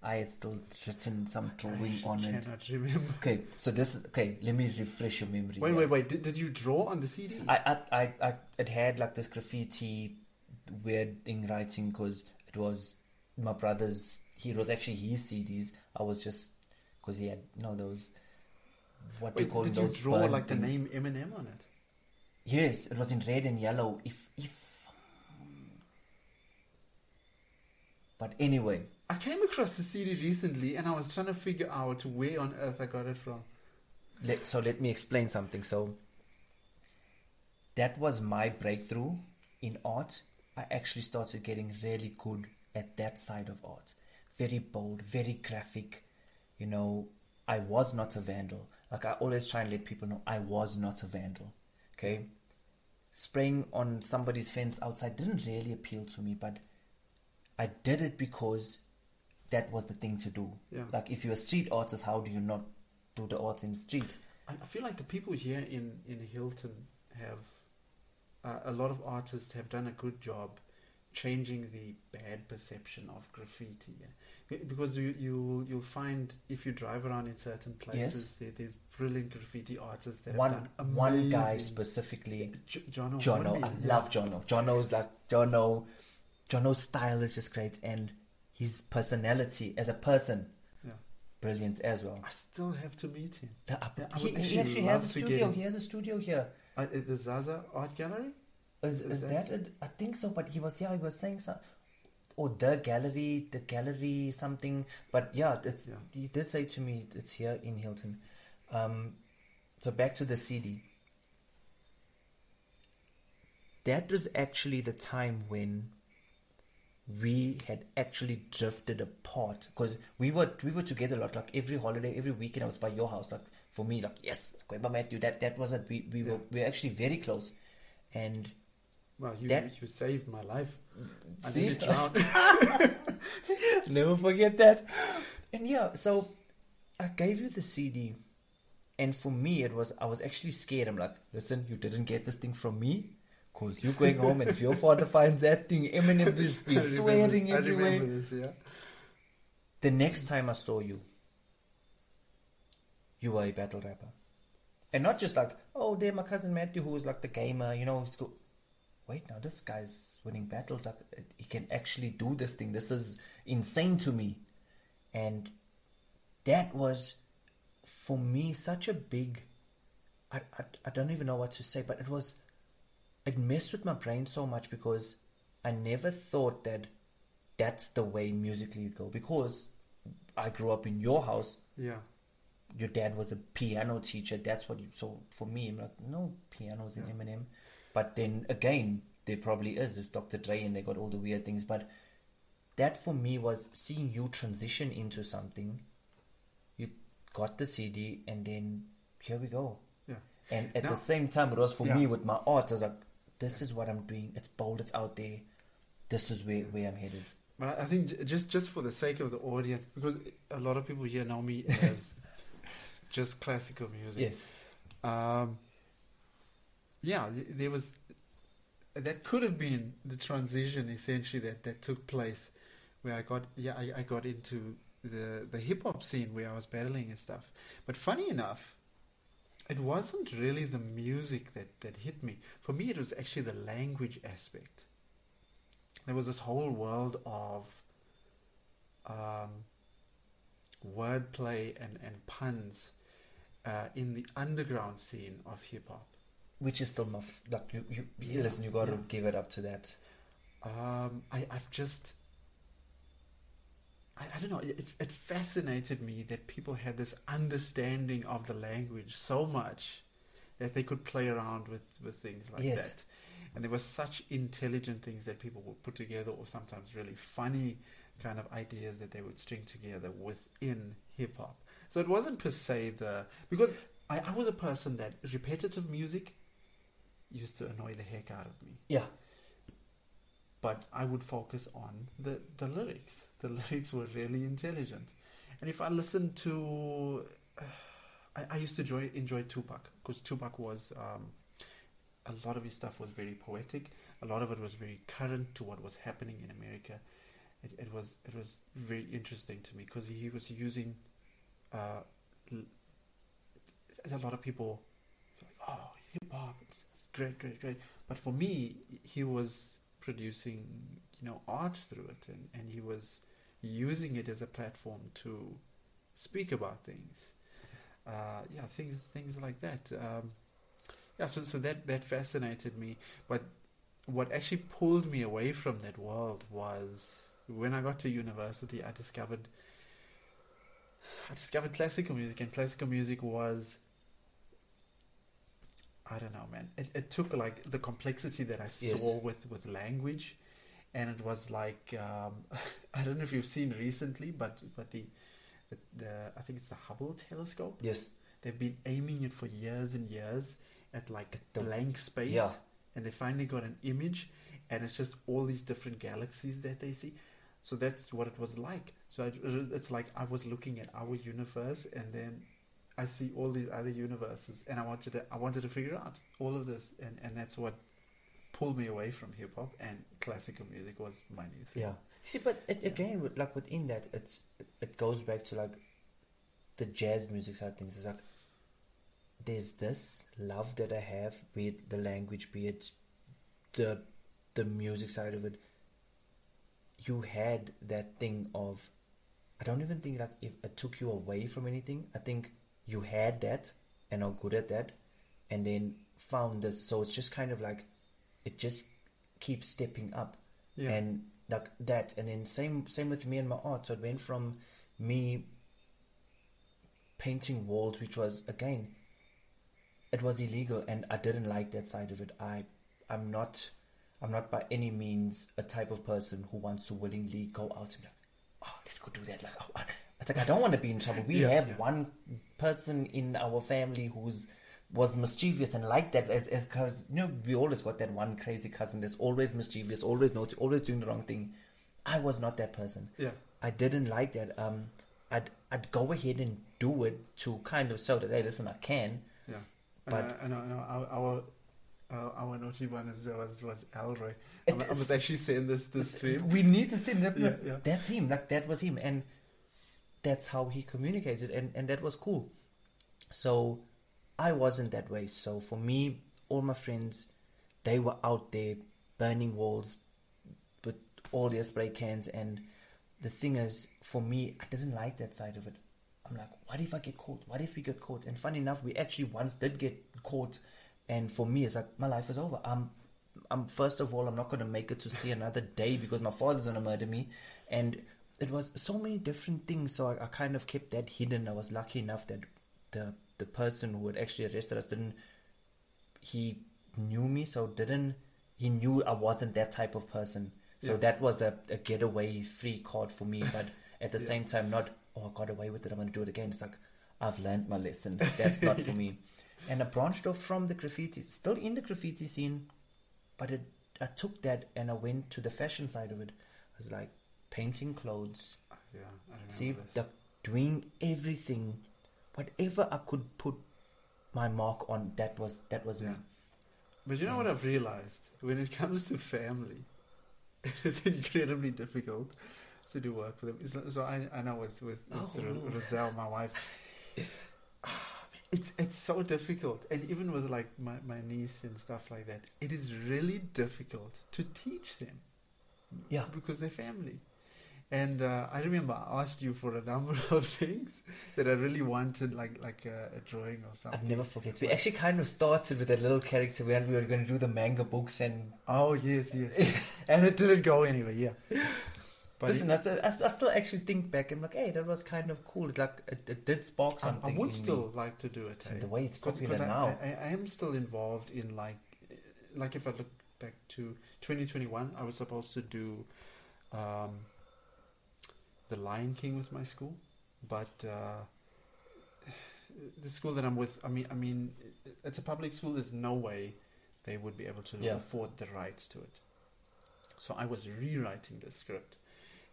I had still written some drawing I on it. cannot remember. Okay, so this is okay. Let me refresh your memory. Wait, here. wait, wait. Did, did you draw on the CD? I, I, I, I, it had like this graffiti weird thing writing because it was my brother's. He it was actually his CDs. I was just because he had you know those what we Wait, call did you draw like the name Eminem on it? Yes, it was in red and yellow. If if. But anyway, I came across the CD recently, and I was trying to figure out where on earth I got it from. let, so let me explain something. So that was my breakthrough in art. I actually started getting really good at that side of art. Very bold, very graphic. You know, I was not a vandal. Like I always try and let people know I was not a vandal. Okay? Spraying on somebody's fence outside didn't really appeal to me, but I did it because that was the thing to do. Yeah. Like if you're a street artist, how do you not do the art in the street? I, I feel like the people here in in Hilton have uh, a lot of artists have done a good job changing the bad perception of graffiti. Yeah? Because you you you'll find if you drive around in certain places, there, there's brilliant graffiti artists that one one guy specifically J- Jono, Jono. Hornby, I love Jono. Jono's like Jono. Jono's style is just great, and his personality as a person, Yeah. brilliant as well. I still have to meet him. The, Yeah, I he, he actually has a love to get studio. He has a studio here. Uh, at the Zaza Art Gallery. Is, Is is that- that? it? I think so, but he was yeah. He was saying some, or the gallery, the gallery something. But yeah, it's Yeah. he did say to me it's here in Hilton. Um, so back to the CD. That was actually the time when we had actually drifted apart because we were we were together a lot. Like every holiday, every weekend, I was by your house. Like for me, like yes, Kweba Matthew. That that was it. We we were we were actually very close, and Well, you That- you saved my life. I See? Never forget that. And yeah, so I gave you the CD, and for me, it was I was actually scared. I'm like, listen, you didn't get this thing from me, cause you're going home, and if your father finds that thing, Eminem is be remember- swearing I everywhere. remember this. Yeah. The next time I saw you, you were a battle rapper, and not just like, oh, there, my cousin Matthew, who was like the gamer, you know. Wait, now this guy's winning battles. He can actually do this thing. This is insane to me, and that was for me such a big. I, I I don't even know what to say, but it was. It messed with my brain so much because I never thought that that's the way musically would go because I grew up in your house. Yeah. Your dad was a piano teacher. That's what you. So for me, I'm like, no pianos in Yeah. Eminem. But then again, there probably is. this Dr. Dre, and they got all the weird things. But that for me was seeing you transition into something. You got the CD, and then here we go. Yeah. And at Now- the same time, it was for Yeah. me with my art. I was like, this is what I'm doing. It's bold. It's out there. This is where, where I'm headed. But I think just just for the sake of the audience, because a lot of people here know me as just classical music. Yes. Um, yeah, there was that could have been the transition essentially that that took place, where I got yeah I, I got into the the hip hop scene where I was battling and stuff. But funny enough, it wasn't really the music that that hit me. For me, it was actually the language aspect. There was this whole world of um, wordplay and and puns uh, in the underground scene of hip hop. Which is still my like you, you Yeah, listen. You got to yeah. give it up to that. Um, I, I've just, I, I don't know, it, it fascinated me that people had this understanding of the language so much that they could play around with, with things like Yes. that. And there were such intelligent things that people would put together, or sometimes really funny kind of ideas that they would string together within hip hop. So it wasn't per se the, because I, I was a person that repetitive music used to annoy the heck out of me Yeah. but I would focus on the, the lyrics. The lyrics were really intelligent. And if I listened to, I, I used to enjoy, enjoy Tupac because Tupac was, um, a lot of his stuff was very poetic. A lot of it was very current to what was happening in America. It, it was it was very interesting to me because he was using, uh, l- a lot of people, like oh hip hop, great, great, great. But for me, he was producing, you know, art through it, and, and he was using it as a platform to speak about things. Uh, yeah, things things like that. Um, yeah, so so that that fascinated me. But what actually pulled me away from that world was when I got to university. I discovered I discovered classical music, and classical music was I don't know, man. It, it took like the complexity that I Yes. saw with with language, and it was like um, I don't know if you've seen recently, but but the, the the I think it's the Hubble telescope. Yes. They've been aiming it for years and years at like The- blank space, yeah. and they finally got an image, and it's just all these different galaxies that they see. So that's what it was like. So it, it's like I was looking at our universe, and then I see all these other universes, and I wanted to I wanted to figure out all of this, and and that's what pulled me away from hip hop, and classical music was my new thing. Yeah. See, but it, Yeah. again, with, like within that, it's it goes back to like the jazz music side of things. It's like there's this love that I have, be it the language, be it the the music side of it. You had that thing of, I don't even think like if it took you away from anything. I think you had that and are good at that, and then found this. So it's just kind of like, it just keeps stepping up Yeah. and like that and then same same with me and my art so it went from me painting walls which was again it was illegal and i didn't like that side of it i i'm not i'm not by any means a type of person who wants to willingly go out and be like oh let's go do that like oh, it's like i don't want to be in trouble we Yeah, have yeah. one person in our family who's was mischievous and like that as as cause you know we always got that one crazy cousin that's always mischievous, always naughty, always doing the wrong thing. I was not that person. yeah. I didn't like that. Um, I'd I'd go ahead and do it to kind of show that hey, listen, I can. Yeah, But- and, uh, and, uh, our our uh, our naughty one is, was was Elroy. I, I was actually saying this this to him. We need to see that. Yeah, yeah. That's him. Like that was him, and that's how he communicated, and and that was cool. So I wasn't that way. So for me, all my friends, they were out there burning walls with all their spray cans, and the thing is, for me, I didn't like that side of it. I'm like, what if I get caught? What if we get caught? And funny enough, we actually once did get caught, and for me, it's like my life is over. I'm, I'm first of all, I'm not gonna make it to see another day because my father's gonna murder me, and it was so many different things. So I, I kind of kept that hidden. I was lucky enough that the the person who had actually arrested us didn't. He knew me, so didn't he knew I wasn't that type of person. So Yeah. that was a, a getaway free card for me, but at the Yeah. same time, not oh I got away with it. I'm gonna do it again. It's like I've learned my lesson. That's not for me. And I branched off from the graffiti, still in the graffiti scene, but it, I took that and I went to the fashion side of it. I was like painting clothes, ah, Yeah, I see, the, doing everything, whatever I could put my mark on. That was that was Yeah. me. But you know what I've realized? When it comes to family, it is incredibly difficult to do work for them. Not- so I, I know with with, with Oh, Roselle, my wife, it's it's so difficult, and even with like my, my niece and stuff like that, it is really difficult to teach them Yeah, because they're family. And uh, I remember I asked you for a number of things that I really wanted, like like a, a drawing or something. I'd never forget. We actually kind of started with a little character when we were going to do the manga books and Oh yes, yes, and it didn't go anywhere. Yeah, but Listen, that's I, I still actually think back and like, hey, that was kind of cool. It, like it, it did spark something. I would still me. like to do it. Eh? the way it's popular I, now. I, I am still involved in like, like if I look back to 2021, I was supposed to do um, the Lion King with my school, but uh, the school that I'm with, I mean, I mean, it's a public school. There's no way they would be able to Yeah. afford the rights to it. So I was rewriting the script,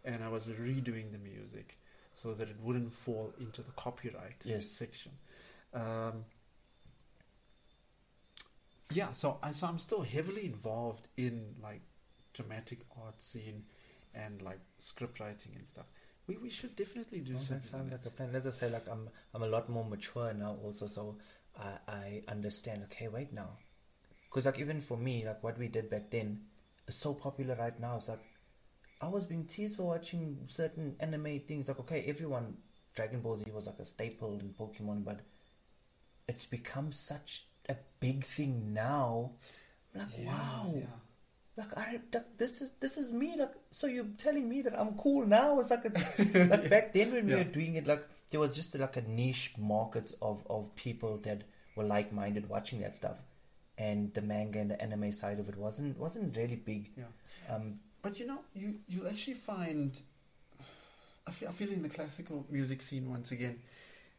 and I was redoing the music so that it wouldn't fall into the copyright Yes. section. Um, yeah, so I so I'm still heavily involved in like dramatic art scene and like script writing and stuff. We we should definitely do Oh, that something. sounds like a plan. Let's just say like I'm I'm a lot more mature now also, so I I understand. Okay, wait now, because like even for me, like what we did back then is so popular right now. It's like I was being teased for watching certain anime things. Like okay, everyone Dragon Ball Z was like a staple in Pokemon, but it's become such a big thing now. Like Yeah, wow, yeah. Like I that, this is this is me. Like so you're telling me that I'm cool now? It's like it's like back then when we were doing it, like there was just like a niche market of of people that were like minded watching that stuff, and the manga and the anime side of it wasn't wasn't really big. Yeah. Um, But you know, you you'll actually find. I feel, I feel in the classical music scene once again,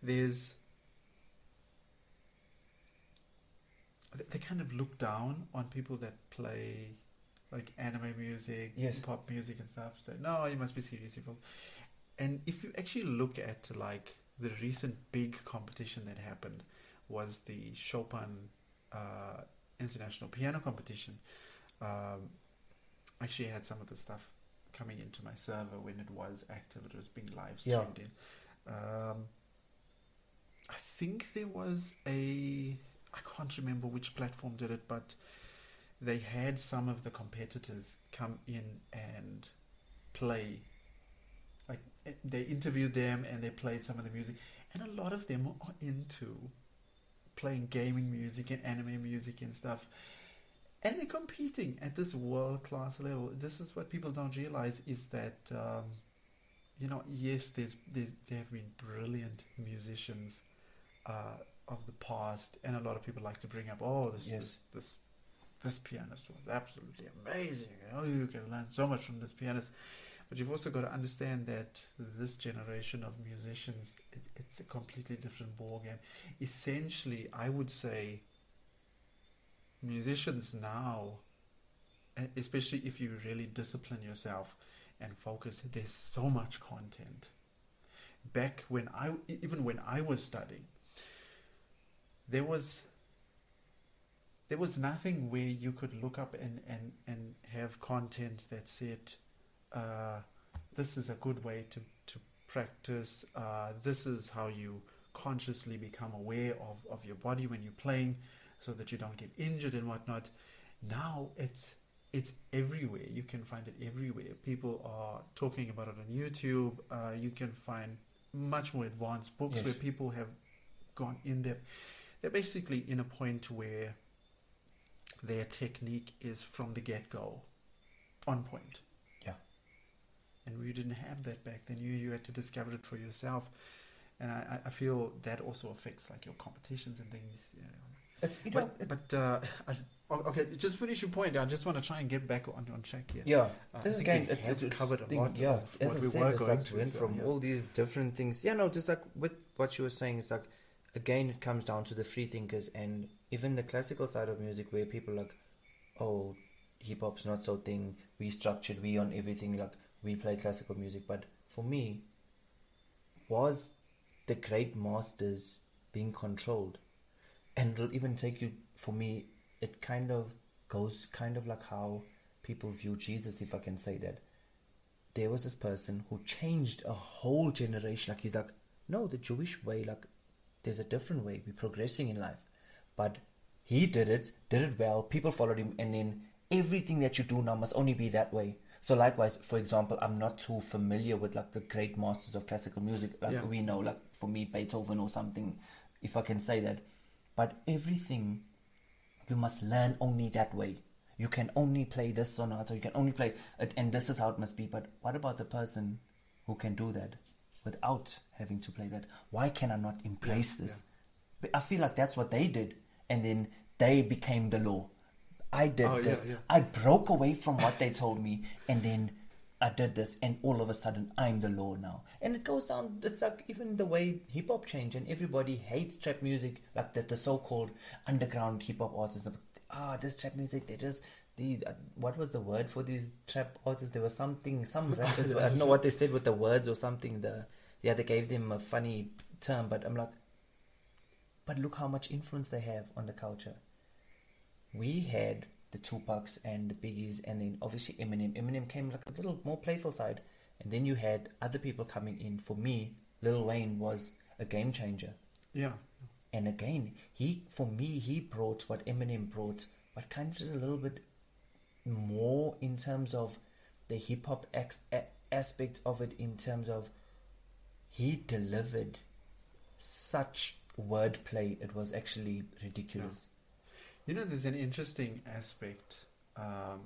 there's. They kind of look down on people that play, like anime music, Yes. pop music and stuff. So no, you must be serious, people. And if you actually look at like the recent big competition that happened, was the Chopin uh, International Piano Competition. um, actually had some of the stuff coming into my server when it was active. It was being live Yeah. streamed in. Um, I think there was a. I can't remember which platform did it, but they had some of the competitors come in and play. Like eh, they interviewed them and they played some of the music, and a lot of them are into playing gaming music and anime music and stuff. And they're competing at this world class level. This is what people don't realize is that, um, you know, yes, there's, there's there have been brilliant musicians uh, of the past, and a lot of people like to bring up, oh, this Yes. this, this this pianist was absolutely amazing. You know, you can learn so much from this pianist. But you've also got to understand that this generation of musicians, it's, it's a completely different ballgame. Essentially, I would say musicians now, especially if you really discipline yourself and focus, there's so much content. Back when I, even when I was studying, there was there was nothing where you could look up and, and, and have content that said, uh, this is a good way to, to practice, uh, this is how you consciously become aware of, of your body when you're playing so that you don't get injured and whatnot. Now it's it's everywhere. You can find it everywhere. People are talking about it on YouTube. Uh, you can find much more advanced books Yes. where people have gone in depth. They're basically in a point where their technique is from the get go on point. Yeah. And we didn't have that back then. You you had to discover it for yourself. And I, I- feel that also affects like your competitions and things. Yeah. You know, But, but uh, I, oh, okay, just finish your point. I just want to try and get back on, on track here. yeah. Uh, This is again, it, it, it's covered a thing- lot yeah, of as what I we said, were going to. went from yeah. all these different things. Yeah, no, just like with what you were saying, it's like again, it comes down to the free thinkers and even the classical side of music, where people like, oh, hip hop's not so thing. We structured, we on everything. Like we play classical music, but for me, was the great masters being controlled, and it'll even take you. For me, it kind of goes kind of like how people view Jesus, if I can say that there was this person who changed a whole generation. Like he's like, no, the Jewish way, like there's a different way. We're progressing in life, but he did it, did it well. People followed him, and then everything that you do now must only be that way. So likewise, for example, I'm not too familiar with like the great masters of classical music. Like Yeah. we know, like for me, Beethoven or something, if I can say that. But everything you must learn only that way. You can only play this sonata, you can only play it, and this is how it must be. But what about the person who can do that without having to play that? Why can I not embrace Yeah, this? But I feel like that's what they did, and then they became the law. I did Oh, this. yeah. I broke away from what they told me, and then I did this, and all of a sudden I'm the law now. And it goes down. It's like even the way hip hop changed, and everybody hates trap music, like the, the so-called underground hip hop artists. Ah, this trap music, they just the uh, what was the word for these trap artists? There was something, some rappers. I don't know what they said with the words or something. The yeah, they gave them a funny term, but I'm like, but look how much influence they have on the culture we had the Tupacs and the Biggies, and then obviously Eminem. Eminem came like a little more playful side, and then you had other people coming in. For me, Lil Wayne was a game changer, Yeah. and again, he for me he brought what Eminem brought, but kind of just a little bit more in terms of the hip hop ex- a- aspect of it. In terms of he delivered such wordplay, it was actually ridiculous. You know, there's an interesting aspect um,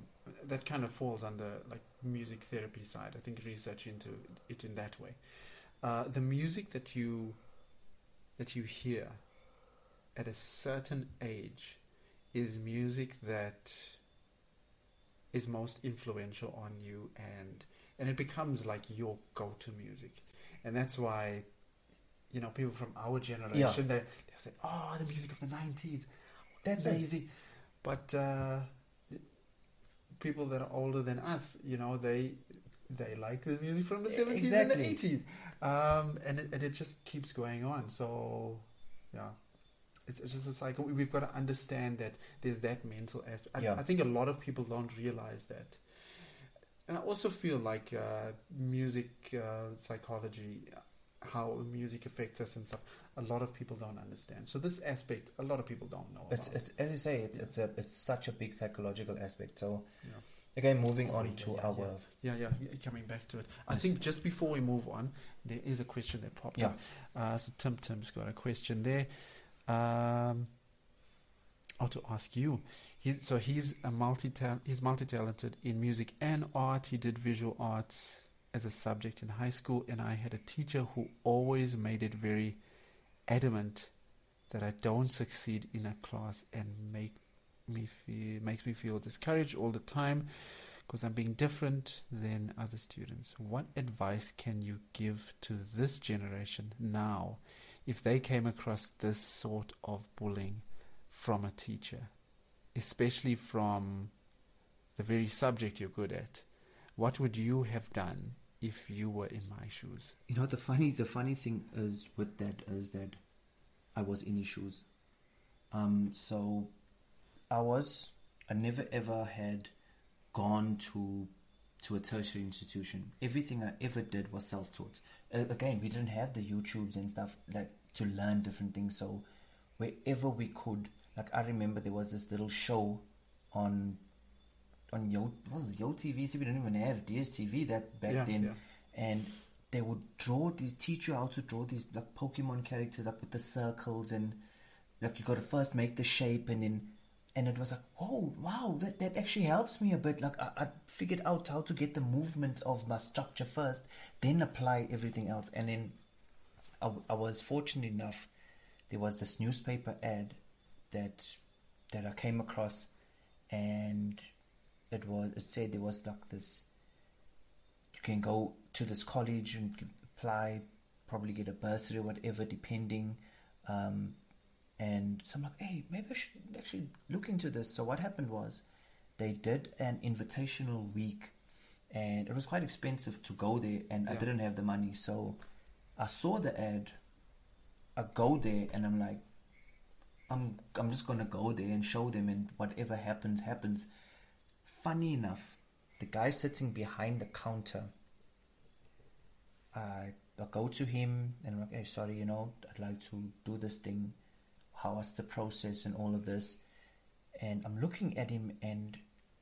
that kind of falls under like music therapy side. I think research into it in that way. Uh, the music that you that you hear at a certain age is music that is most influential on you and and it becomes like your go-to music and that's why you know people from our generation they they say oh the music of the 90s That's amazing but uh, people that are older than us you know they they like the music from the E- 70s exactly. and the 80s um, and, it, and it just keeps going on so yeah It's, it's just a cycle. We- We've got to understand that there's that mental aspect. I, Yeah. I think a lot of people don't realize that. And I also feel like uh, music uh, psychology, how music affects us and stuff, a lot of people don't understand. So this aspect, a lot of people don't know It's, it's as you say, it's, Yeah. it's a it's such a big psychological aspect. So Yeah. again, moving Oh, on yeah, to our yeah, yeah, yeah, coming back to it. I Yes. think just before we move on, there is a question that popped up. Uh, so Tim Tim's got a question there. Um, oh, to ask you. He's, so he's a multi he's multi talented in music and art. He did visual arts as a subject in high school, and I had a teacher who always made it very adamant that I don't succeed in a class and make me feel makes me feel discouraged all the time because I'm being different than other students. What advice can you give to this generation now if they came across this sort of bullying from a teacher, especially from the very subject you're good at? What would you have done if you were in my shoes? You know the funny the funny thing is with that is that I was in his shoes. Um so I was I never ever had gone to to a tertiary institution. Everything I ever did was self taught. Uh, again, we didn't have the YouTubes and stuff like to learn different things. So wherever we could, like I remember there was this little show on on Yo what was it, Yo TV. See, we didn't even have DSTV that back Yeah, then yeah. and they would draw these teach you how to draw these like Pokemon characters like with the circles and like you got to first make the shape and then and it was like oh wow that that actually helps me a bit like I, I figured out how to get the movement of my structure first then apply everything else and then I, I was fortunate enough there was this newspaper ad that that I came across and it was it said there was like this you can go to this college and apply, probably get a bursary or whatever, depending. Um, and so I'm like, hey, maybe I should actually look into this. So what happened was they did an invitational week, and it was quite expensive to go there, and I didn't have the money. So I saw the ad. I go there, and I'm like, I'm I'm just gonna go there and show them, and whatever happens, happens. Funny enough, the guy sitting behind the counter, I, I go to him and I'm like, hey, sorry, you know, I'd like to do this thing. How was the process and all of this? And I'm looking at him and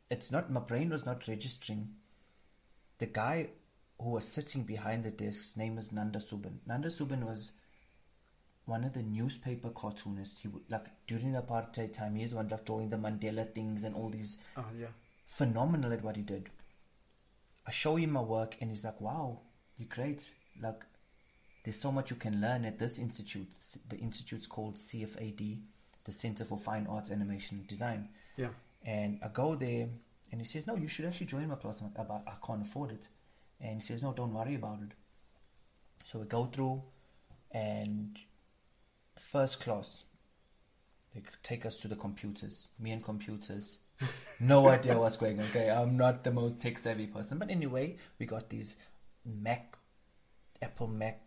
it's not, my brain was not registering. The guy who was sitting behind the desk, his name is Nanda Soobben. Nanda Soobben was one of the newspaper cartoonists. He would, like during the apartheid time, he was one like drawing the Mandela things and all these Oh, yeah. Phenomenal at what he did. I show him my work and he's like, wow, you're great. Like, there's so much you can learn at this institute. The institute's called CFAD, the Center for Fine Arts, Animation, Design. Yeah. And I go there and he says, no, you should actually join my class. I'm like, "But I can't afford it. And he says, no, don't worry about it. So we go through and the first class, they take us to the computers, me and computers. No idea what's going on. Okay, I'm not the most tech savvy person, but anyway, we got these Mac, Apple Mac.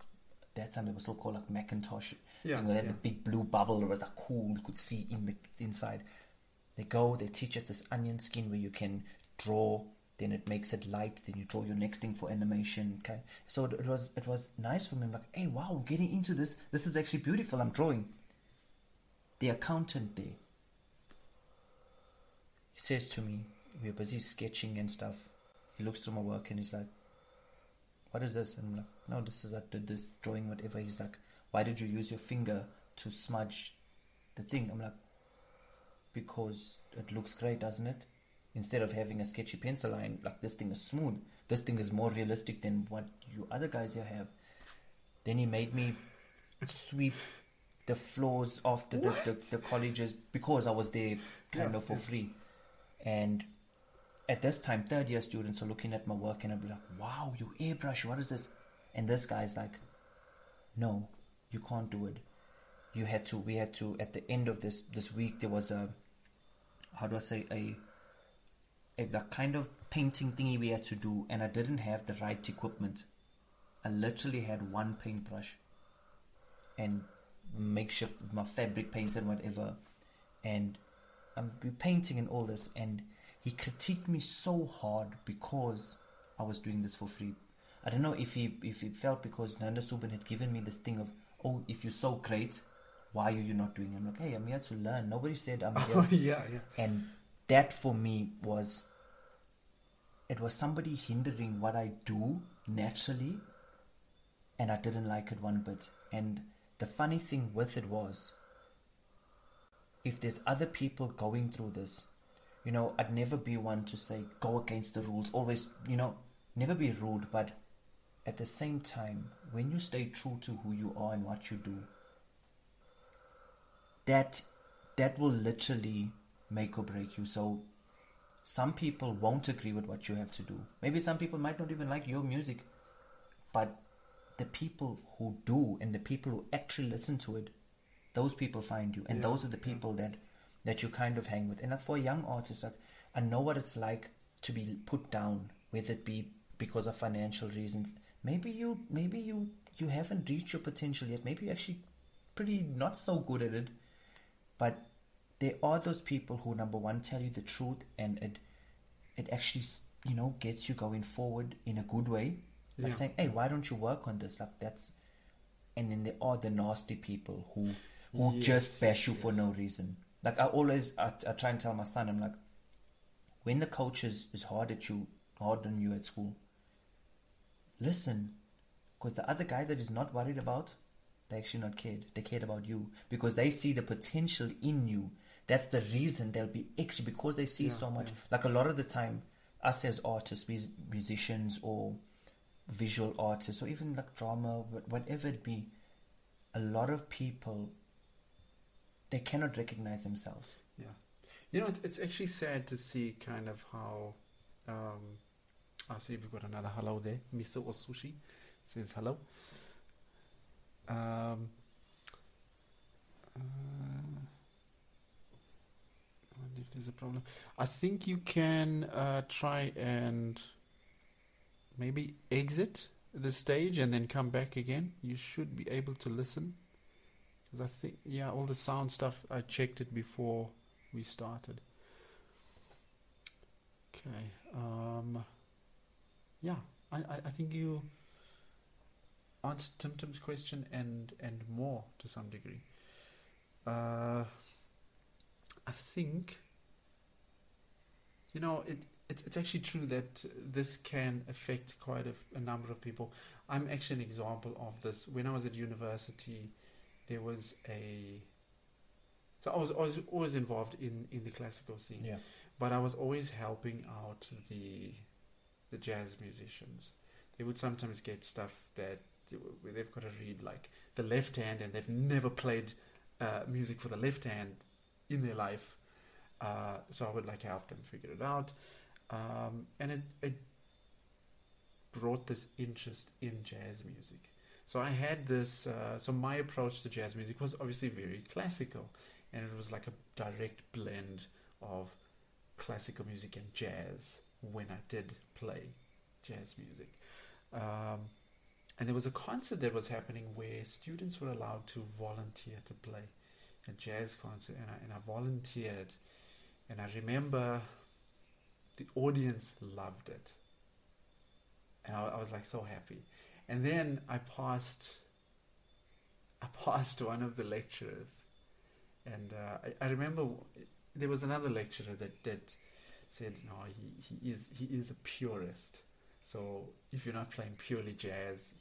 That time they were still called like Macintosh. Yeah, and had yeah. the big blue bubble. It was like cool. You could see in the inside. They go. They teach us this onion skin where you can draw. Then it makes it light. Then you draw your next thing for animation. Okay. So it, it was it was nice for me. I'm like, hey, wow, I'm getting into this. This is actually beautiful. I'm drawing. The accountant there. He says to me, we're busy sketching and stuff. He looks through my work and he's like, what is this? And I'm like, no, this is I did this drawing, whatever. He's like, why did you use your finger to smudge the thing? I'm like, because it looks great, doesn't it? Instead of having a sketchy pencil line, like this thing is smooth. This thing is more realistic than what you other guys here have. Then he made me sweep the floors of the, the, the, colleges because I was there kind of for free. And at this time, third year students are looking at my work and I'll be like, wow, you airbrush, what is this? And this guy's like, no, you can't do it. You had to, we had to, at the end of this, this week, there was a, how do I say, a, a kind of painting thingy we had to do and I didn't have the right equipment. I literally had one paintbrush and makeshift my fabric paints and whatever, and I'm be painting and all this, and he critiqued me so hard because I was doing this for free. I don't know if he if it felt because Nanda Soobben had given me this thing of oh if you're so great, why are you not doing? it? I'm like hey I'm here to learn. Nobody said I'm oh, here. Oh, yeah, yeah. and that for me was it was somebody hindering what I do naturally and I didn't like it one bit. And the funny thing with it was if there's other people going through this, you know, I'd never be one to say go against the rules, always, you know, never be rude, but at the same time, when you stay true to who you are and what you do, that that will literally make or break you. So some people won't agree with what you have to do. Maybe some people might not even like your music, but the people who do and the people who actually listen to it, those people find you, and Yeah, those are the people that that you kind of hang with. And for young artists like, I know what it's like to be put down, whether it be because of financial reasons. Maybe you, maybe you, you haven't reached your potential yet. Maybe you're actually pretty not so good at it, but there are those people who number one tell you the truth and it it actually you know gets you going forward in a good way like Yeah. saying hey why don't you work on this like that's and then there are the nasty people who who Yes, just bash you yes, for no reason. Like i always I, I try and tell my son i'm like when the coach is, is hard at you hard on you at school listen because the other guy that is not worried about they actually not cared. They cared about you because they see the potential in you. That's the reason they'll be extra because they see Yeah, so much. yeah. like a lot of the time us as artists mus- musicians or visual artists or even like drama whatever it be a lot of people they cannot recognize themselves Yeah. You know, it's, it's actually sad to see kind of how. Um, I see we've got another hello there. Mr. Osushi says hello. Um, uh, I wonder if there's a problem. I think you can uh, try and maybe exit the stage and then come back again. You should be able to listen. Because I think, yeah, all the sound stuff, I checked it before we started. Okay. Um, yeah, I, I, I think you answered Tim Tim's question and, and more to some degree. Uh, I think, you know, it, it's, it's actually true that this can affect quite a, a number of people. I'm actually an example of this. When I was at university, there was a so I was always always involved in, in the classical scene, yeah but I was always helping out the the jazz musicians. They would sometimes get stuff that they've got to read like the left hand, and they've never played uh, music for the left hand in their life. Uh, so I would like help them figure it out, um, and it, it brought this interest in jazz music. So I had this. Uh, so my approach to jazz music was obviously very classical, and it was like a direct blend of classical music and jazz when I did play jazz music. Um, and there was a concert that was happening where students were allowed to volunteer to play a jazz concert, and I, and I volunteered. And I remember the audience loved it, and I, I was like so happy. And then I passed, I passed one of the lecturers, and uh, I, I remember there was another lecturer that, that said, "No, he, he is he is a purist. So if you're not playing purely jazz,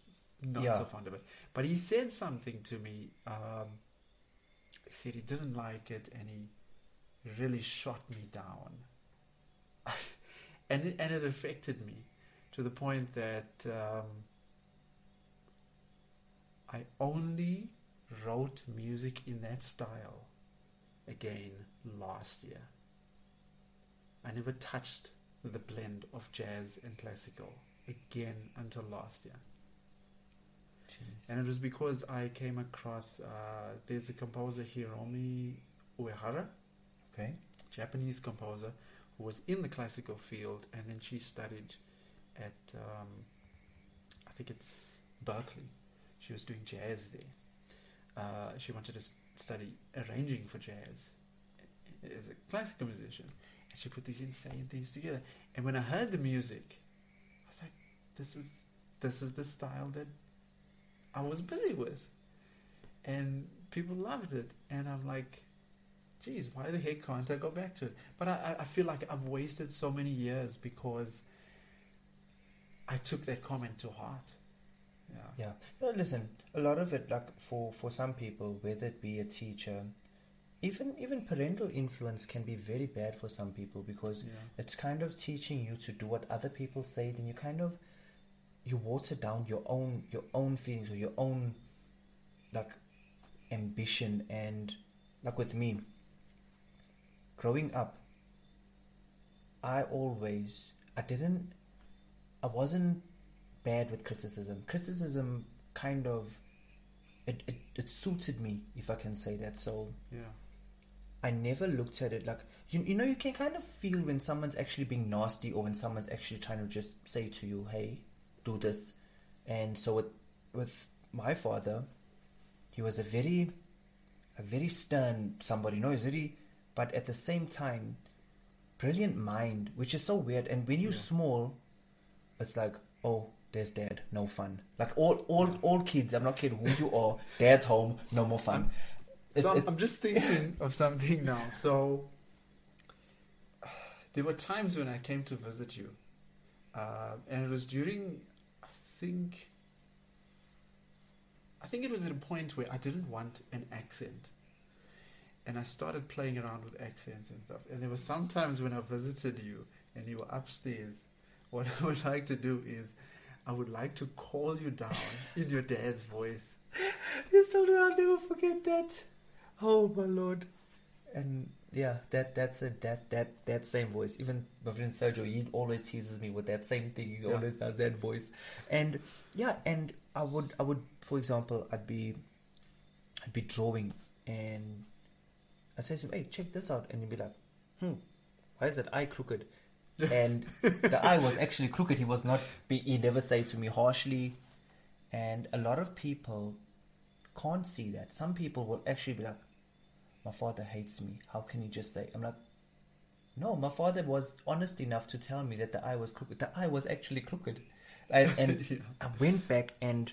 he's not Yeah. so fond of it." But he said something to me. Um, he said he didn't like it, and he really shot me down. and it, and it affected me to the point that um, I only wrote music in that style again last year. I never touched the blend of jazz and classical again until last year. And it was because I came across uh, there's a composer Hiromi Uehara, okay Japanese composer, who was in the classical field, and then she studied at um, I think it's Berklee. She was doing jazz there. uh, she wanted to study arranging for jazz as a classical musician, and she put these insane things together. And when I heard the music, I was like, "This is this is the style that I was busy with," and people loved it. And I'm like, "Geez, why the heck can't I go back to it?" But I, I- I feel like I've wasted so many years because I took that comment to heart. Yeah. Yeah. No, listen. A lot of it, like for for some people, whether it be a teacher, even even parental influence can be very bad for some people because Yeah. it's kind of teaching you to do what other people say. Then you kind of you water down your own your own feelings or your own like ambition and like with me growing up i always i didn't i wasn't bad with criticism criticism kind of it, it, it suited me if i can say that so Yeah. I never looked at it like you, you know you can kind of feel when someone's actually being nasty or when someone's actually trying to just say to you hey do this and so with with my father he was a very a very stern somebody you know he's very but at the same time brilliant mind which is so weird and when you're Yeah. small it's like oh there's dad no fun like all all all kids i'm not kidding who you are dad's home no more fun I'm- so I'm, I'm just thinking of something now. So there were times when I came to visit you, uh, and it was during, I think, I think it was at a point where I didn't want an accent, and I started playing around with accents and stuff. And there were some times when I visited you and you were upstairs. What I would like to do is, I would like to call you down in your dad's voice. You still do. I'll never forget that. Oh my lord. And yeah, that that's it. That that that same voice. Even my friend Sergio, he always teases me with that same thing. He Yeah. always does that voice. And yeah, and I would I would for example, I'd be I'd be drawing and I'd say to him, Hey, check this out and he'd be like, Hmm, why is that eye crooked? And the eye was actually crooked. He was not he never said to me harshly. And a lot of people can't see that. Some people will actually be like, My father hates me. How can you just say? I'm like, No, my father was honest enough to tell me that the eye was crooked. The eye was actually crooked. And, and Yeah. I went back and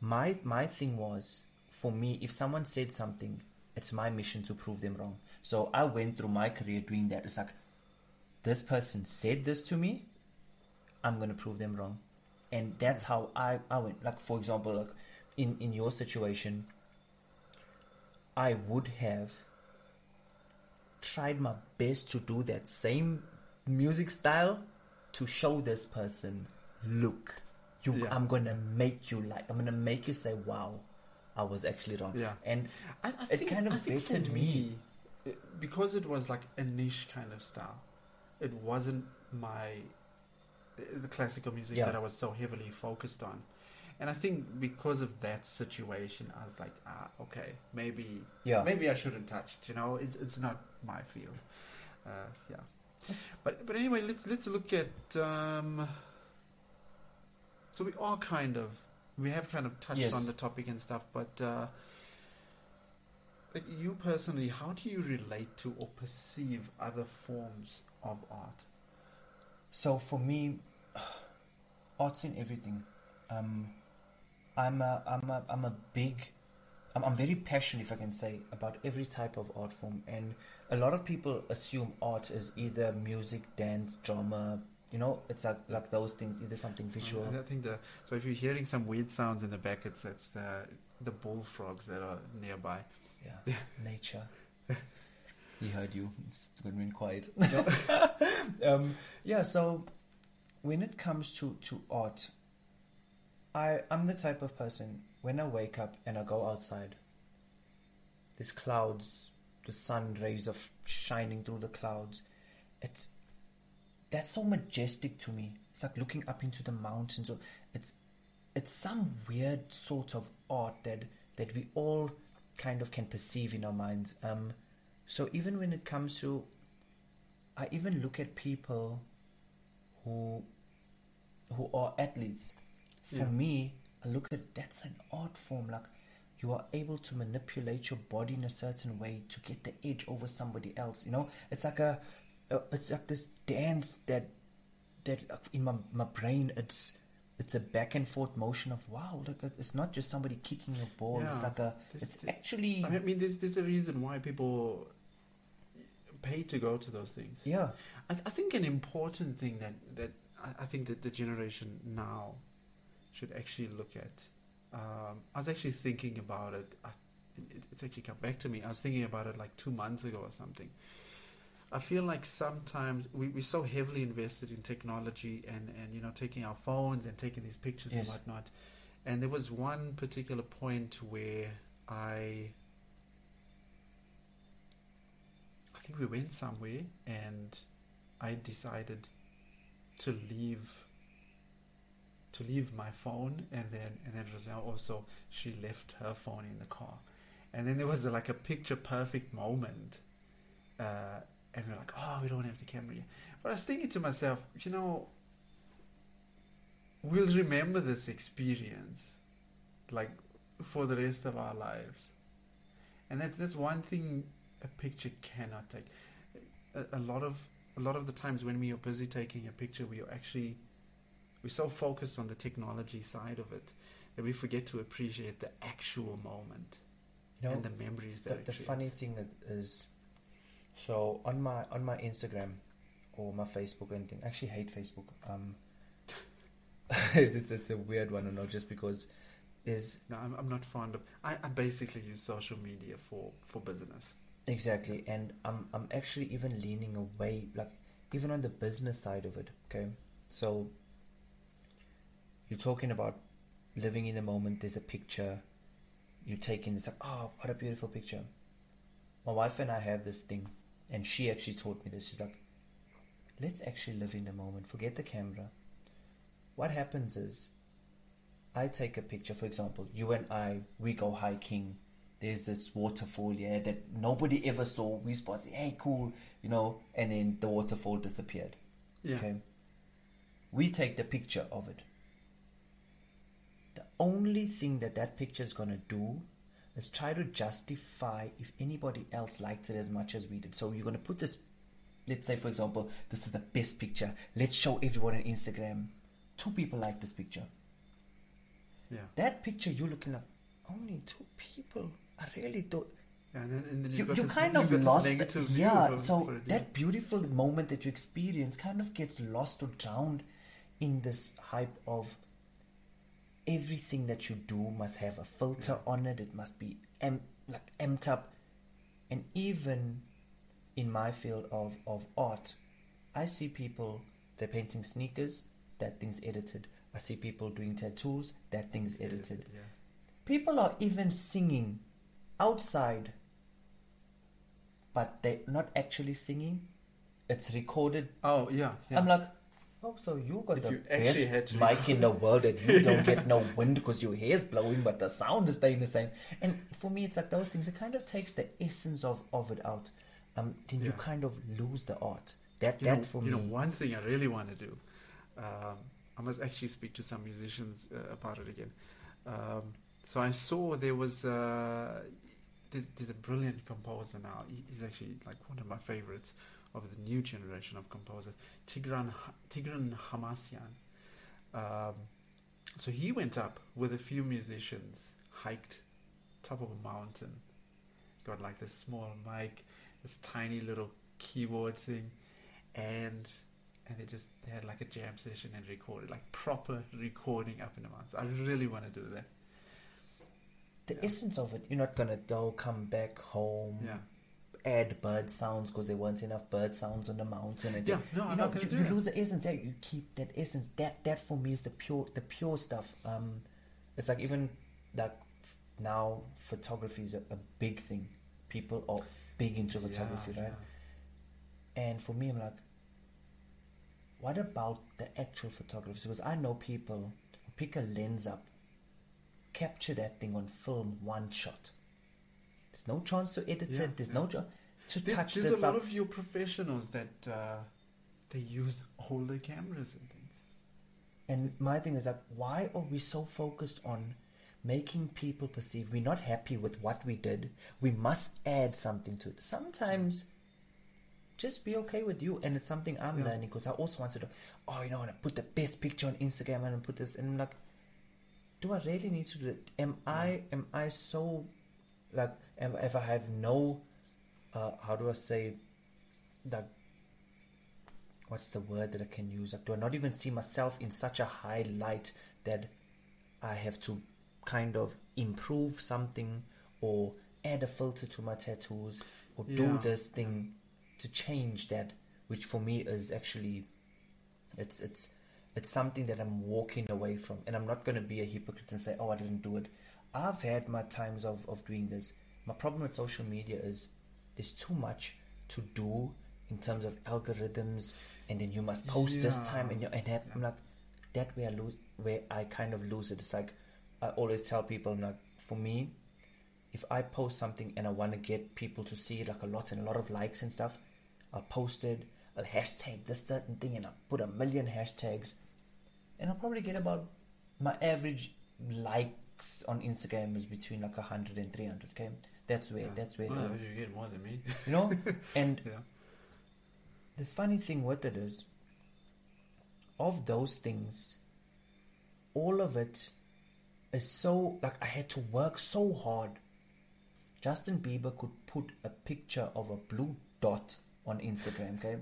my my thing was for me, if someone said something, it's my mission to prove them wrong. So I went through my career doing that. It's like this person said this to me, I'm gonna prove them wrong. And that's how I, I went. Like for example, like in, in your situation, I would have tried my best to do that same music style to show this person, look, you Yeah. I'm gonna make you like I'm gonna make you say, Wow, I was actually wrong. Yeah. And I, I It think, kind of I bettered me, me. it- because it was like a niche kind of style, it wasn't my the classical music Yeah. that I was so heavily focused on. And I think because of that situation, I was like, ah, okay, maybe, yeah. maybe I shouldn't touch it. You know, it's it's not my field. Uh, yeah, but but anyway, let's let's look at. Um, so we are kind of we have kind of touched Yes. on the topic and stuff, but uh, like you personally, how do you relate to or perceive other forms of art? So for me, art's in everything. Um, I'm a, I'm a, I'm a big, I'm, I'm very passionate, if I can say, about every type of art form. And a lot of people assume art is either music, dance, drama. You know, it's like like those things, either something visual. I think the so if you're hearing some weird sounds in the back, it's it's the the bullfrogs that are nearby. Yeah, nature. He heard you. It's going to be quiet. um, yeah. So when it comes to to art, I I'm the type of person when I wake up and I go outside. There's clouds, the sun rays are shining through the clouds. It's that's so majestic to me. It's like looking up into the mountains. Or it's it's some weird sort of art that that we all kind of can perceive in our minds. Um, so even when it comes to, I even look at people who who are athletes. For Yeah. me, I look at that's an art form. Like you are able to manipulate your body in a certain way to get the edge over somebody else. You know, it's like a, a it's like this dance that that in my my brain it's it's a back and forth motion of wow look it's not just somebody kicking a ball it's like a it's this- actually I mean, there's there's a reason why people pay to go to those things. yeah I, th- I think an important thing that that I, I think that the generation now should actually look at. Um, I was actually thinking about it. I, it. It's actually come back to me. I was thinking about it like two months ago or something. I feel like sometimes we, we're so heavily invested in technology and, and you know taking our phones and taking these pictures Yes. and whatnot. And there was one particular point where I I think we went somewhere and I decided to leave to leave my phone and then and then Roselle also she left her phone in the car. And then there was like a picture perfect moment. Uh, and we're like, oh, we don't have the camera yet. But I was thinking to myself, you know, we'll remember this experience like for the rest of our lives. And that's that's one thing a picture cannot take. A, a lot of a lot of the times when we are busy taking a picture, we are actually we're so focused on the technology side of it that we forget to appreciate the actual moment you know and the memories that the it funny thing that is so on my on my instagram or my facebook or anything i actually hate facebook um it's, it's a weird one i know just because there's No, I'm, I'm not fond of. I, I basically use social media for for business. Exactly, and I'm I'm actually even leaning away, like even on the business side of it. Okay, so you're talking about living in the moment. There's a picture you take in. It's like, oh, what a beautiful picture. My wife and I have this thing, and she actually taught me this. She's like, let's actually live in the moment. Forget the camera. What happens is, I take a picture. For example, you and I, we go hiking there's this waterfall yeah that nobody ever saw. We spotted hey cool you know and then the waterfall disappeared. Yeah. okay? We take the picture of it. The only thing that that picture is going to do is try to justify if anybody else liked it as much as we did. So you're going to put this let's say for example this is the best picture. Let's show everyone on instagram. Two people like this picture. Yeah. that picture you're looking like only two people i really don't Yeah, and then, and then you, got you this, kind of lost the- yeah so for it, yeah. that beautiful moment that you experience kind of gets lost or drowned in this hype of everything that you do must have a filter Yeah. on it it must be em- like amped up and even in my field of, of art i see people they're painting sneakers that thing's edited i see people doing tattoos that thing's It's edited Yeah. people are even singing outside but they're not actually singing it's recorded Oh yeah. yeah. i'm like oh so you got If the you best mic in the world and you don't get no wind because your hair's blowing but the sound is staying the same and for me it's like those things it kind of takes the essence of, of it out um then you kind of lose the art that you that know, for you me You know, one thing I really want to do, um, I must actually speak to some musicians uh, about it again. Um, so I saw there was uh, there's, there's a brilliant composer now. He's actually like one of my favorites of the new generation of composers, Tigran Tigran Hamasyan. Um, so he went up with a few musicians, hiked top of a mountain, got like this small mic, this tiny little keyboard thing, and and they just they had like a jam session and recorded like proper recording up in the mountains. I really want to do that. The Yeah. essence of it you're not gonna though come back home Yeah, add bird sounds because there weren't enough bird sounds on the mountain and yeah. No, you I'm know, not gonna you, do you that. lose the essence there. You keep that essence. That that for me is the pure the pure stuff. Um, it's like even like now photography is a, a big thing. People are big into photography, Yeah, right? And for me, I'm like, what about the actual photographers? Because I know people pick a lens up, capture that thing on film, one shot. There's no chance to edit Yeah, it. There's yeah. no chance to There's, touch there's this a up. lot of your professionals that uh, they use older cameras and things. And my thing is that why are we so focused on making people perceive we're not happy with what we did. We must add something to it. Sometimes just be okay with you. And it's something I'm Yeah. learning because I also wanted to, oh, you know, I want to put the best picture on Instagram and put this. And I'm like, do I really need to do it? Am I, am I so, like, am, if I have no, uh, how do I say, that what's the word that I can use? Like, do I not even see myself in such a high light that I have to kind of improve something or add a filter to my tattoos or do this thing to change that, which for me is actually, it's it's it's something that I'm walking away from, and I'm not going to be a hypocrite and say, oh, I didn't do it. I've had my times of of doing this. My problem with social media is there's too much to do in terms of algorithms, and then you must post this time, and you and have, I'm like that where I lose, where I kind of lose it. It's like I always tell people, like for me, if I post something and I want to get people to see it, like a lot and a lot of likes and stuff, I'll post it, I'll hashtag this certain thing, and I'll put a million hashtags, and I'll probably get about my average likes on Instagram is between like 100 and 300. Okay, that's where Yeah. that's where Well, it is, you get more than me. you know. and yeah. the funny thing with it is, of those things, all of it is so like I had to work so hard. Justin Bieber could put a picture of a blue dot on Instagram, okay,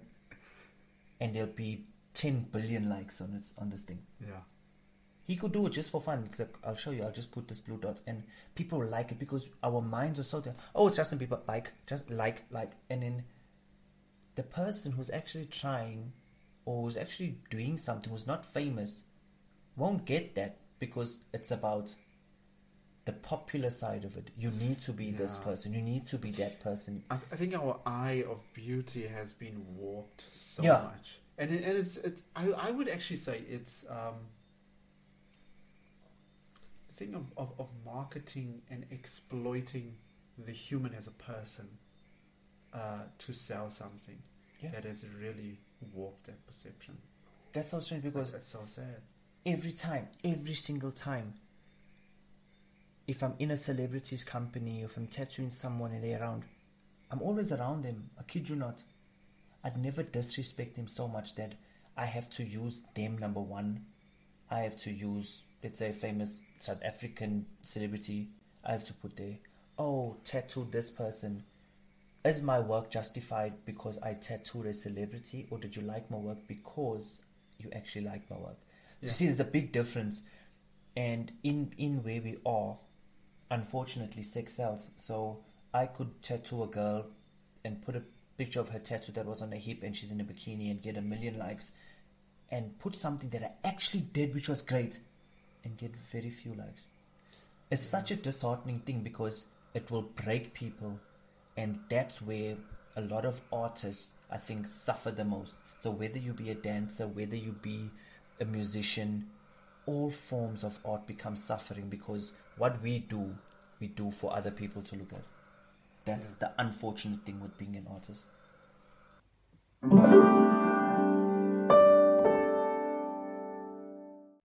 and there'll be 10 billion likes on it on this thing. Yeah. He could do it just for fun. Like, I'll show you. I'll just put this blue dots, and people will like it because our minds are so. there. Oh, it's Justin Bieber. Like, just like, like, and then the person who's actually trying, or who's actually doing something, who's not famous, won't get that because it's about the popular side of it. You need to be this person. You need to be that person. I, th- I think our eye of beauty has been warped so Yeah. much, and it, and it's it. I I would actually say it's um. The thing of, of, of marketing and exploiting the human as a person uh, to sell something Yeah. that has really warped that perception. That's so strange because That's so sad. every time, every single time. If I'm in a celebrity's company, if I'm tattooing someone and they're around, I'm always around them. I kid you not. I'd never disrespect them so much that I have to use them number one. I have to use, let's say, a famous South African celebrity. I have to put there, oh, tattooed this person. Is my work justified because I tattooed a celebrity, or did you like my work because you actually like my work? So Yeah. you see, there's a big difference, and in in where we are, unfortunately, sex sells. So I could tattoo a girl and put a picture of her tattoo that was on her hip, and she's in a bikini, and get a million likes, and put something that I actually did, which was great, and get very few likes. It's such a disheartening thing because it will break people, and that's where a lot of artists, I think, suffer the most. So whether you be a dancer, whether you be a musician, all forms of art become suffering because what we do, we do for other people to look at. That's Yeah. the unfortunate thing with being an artist.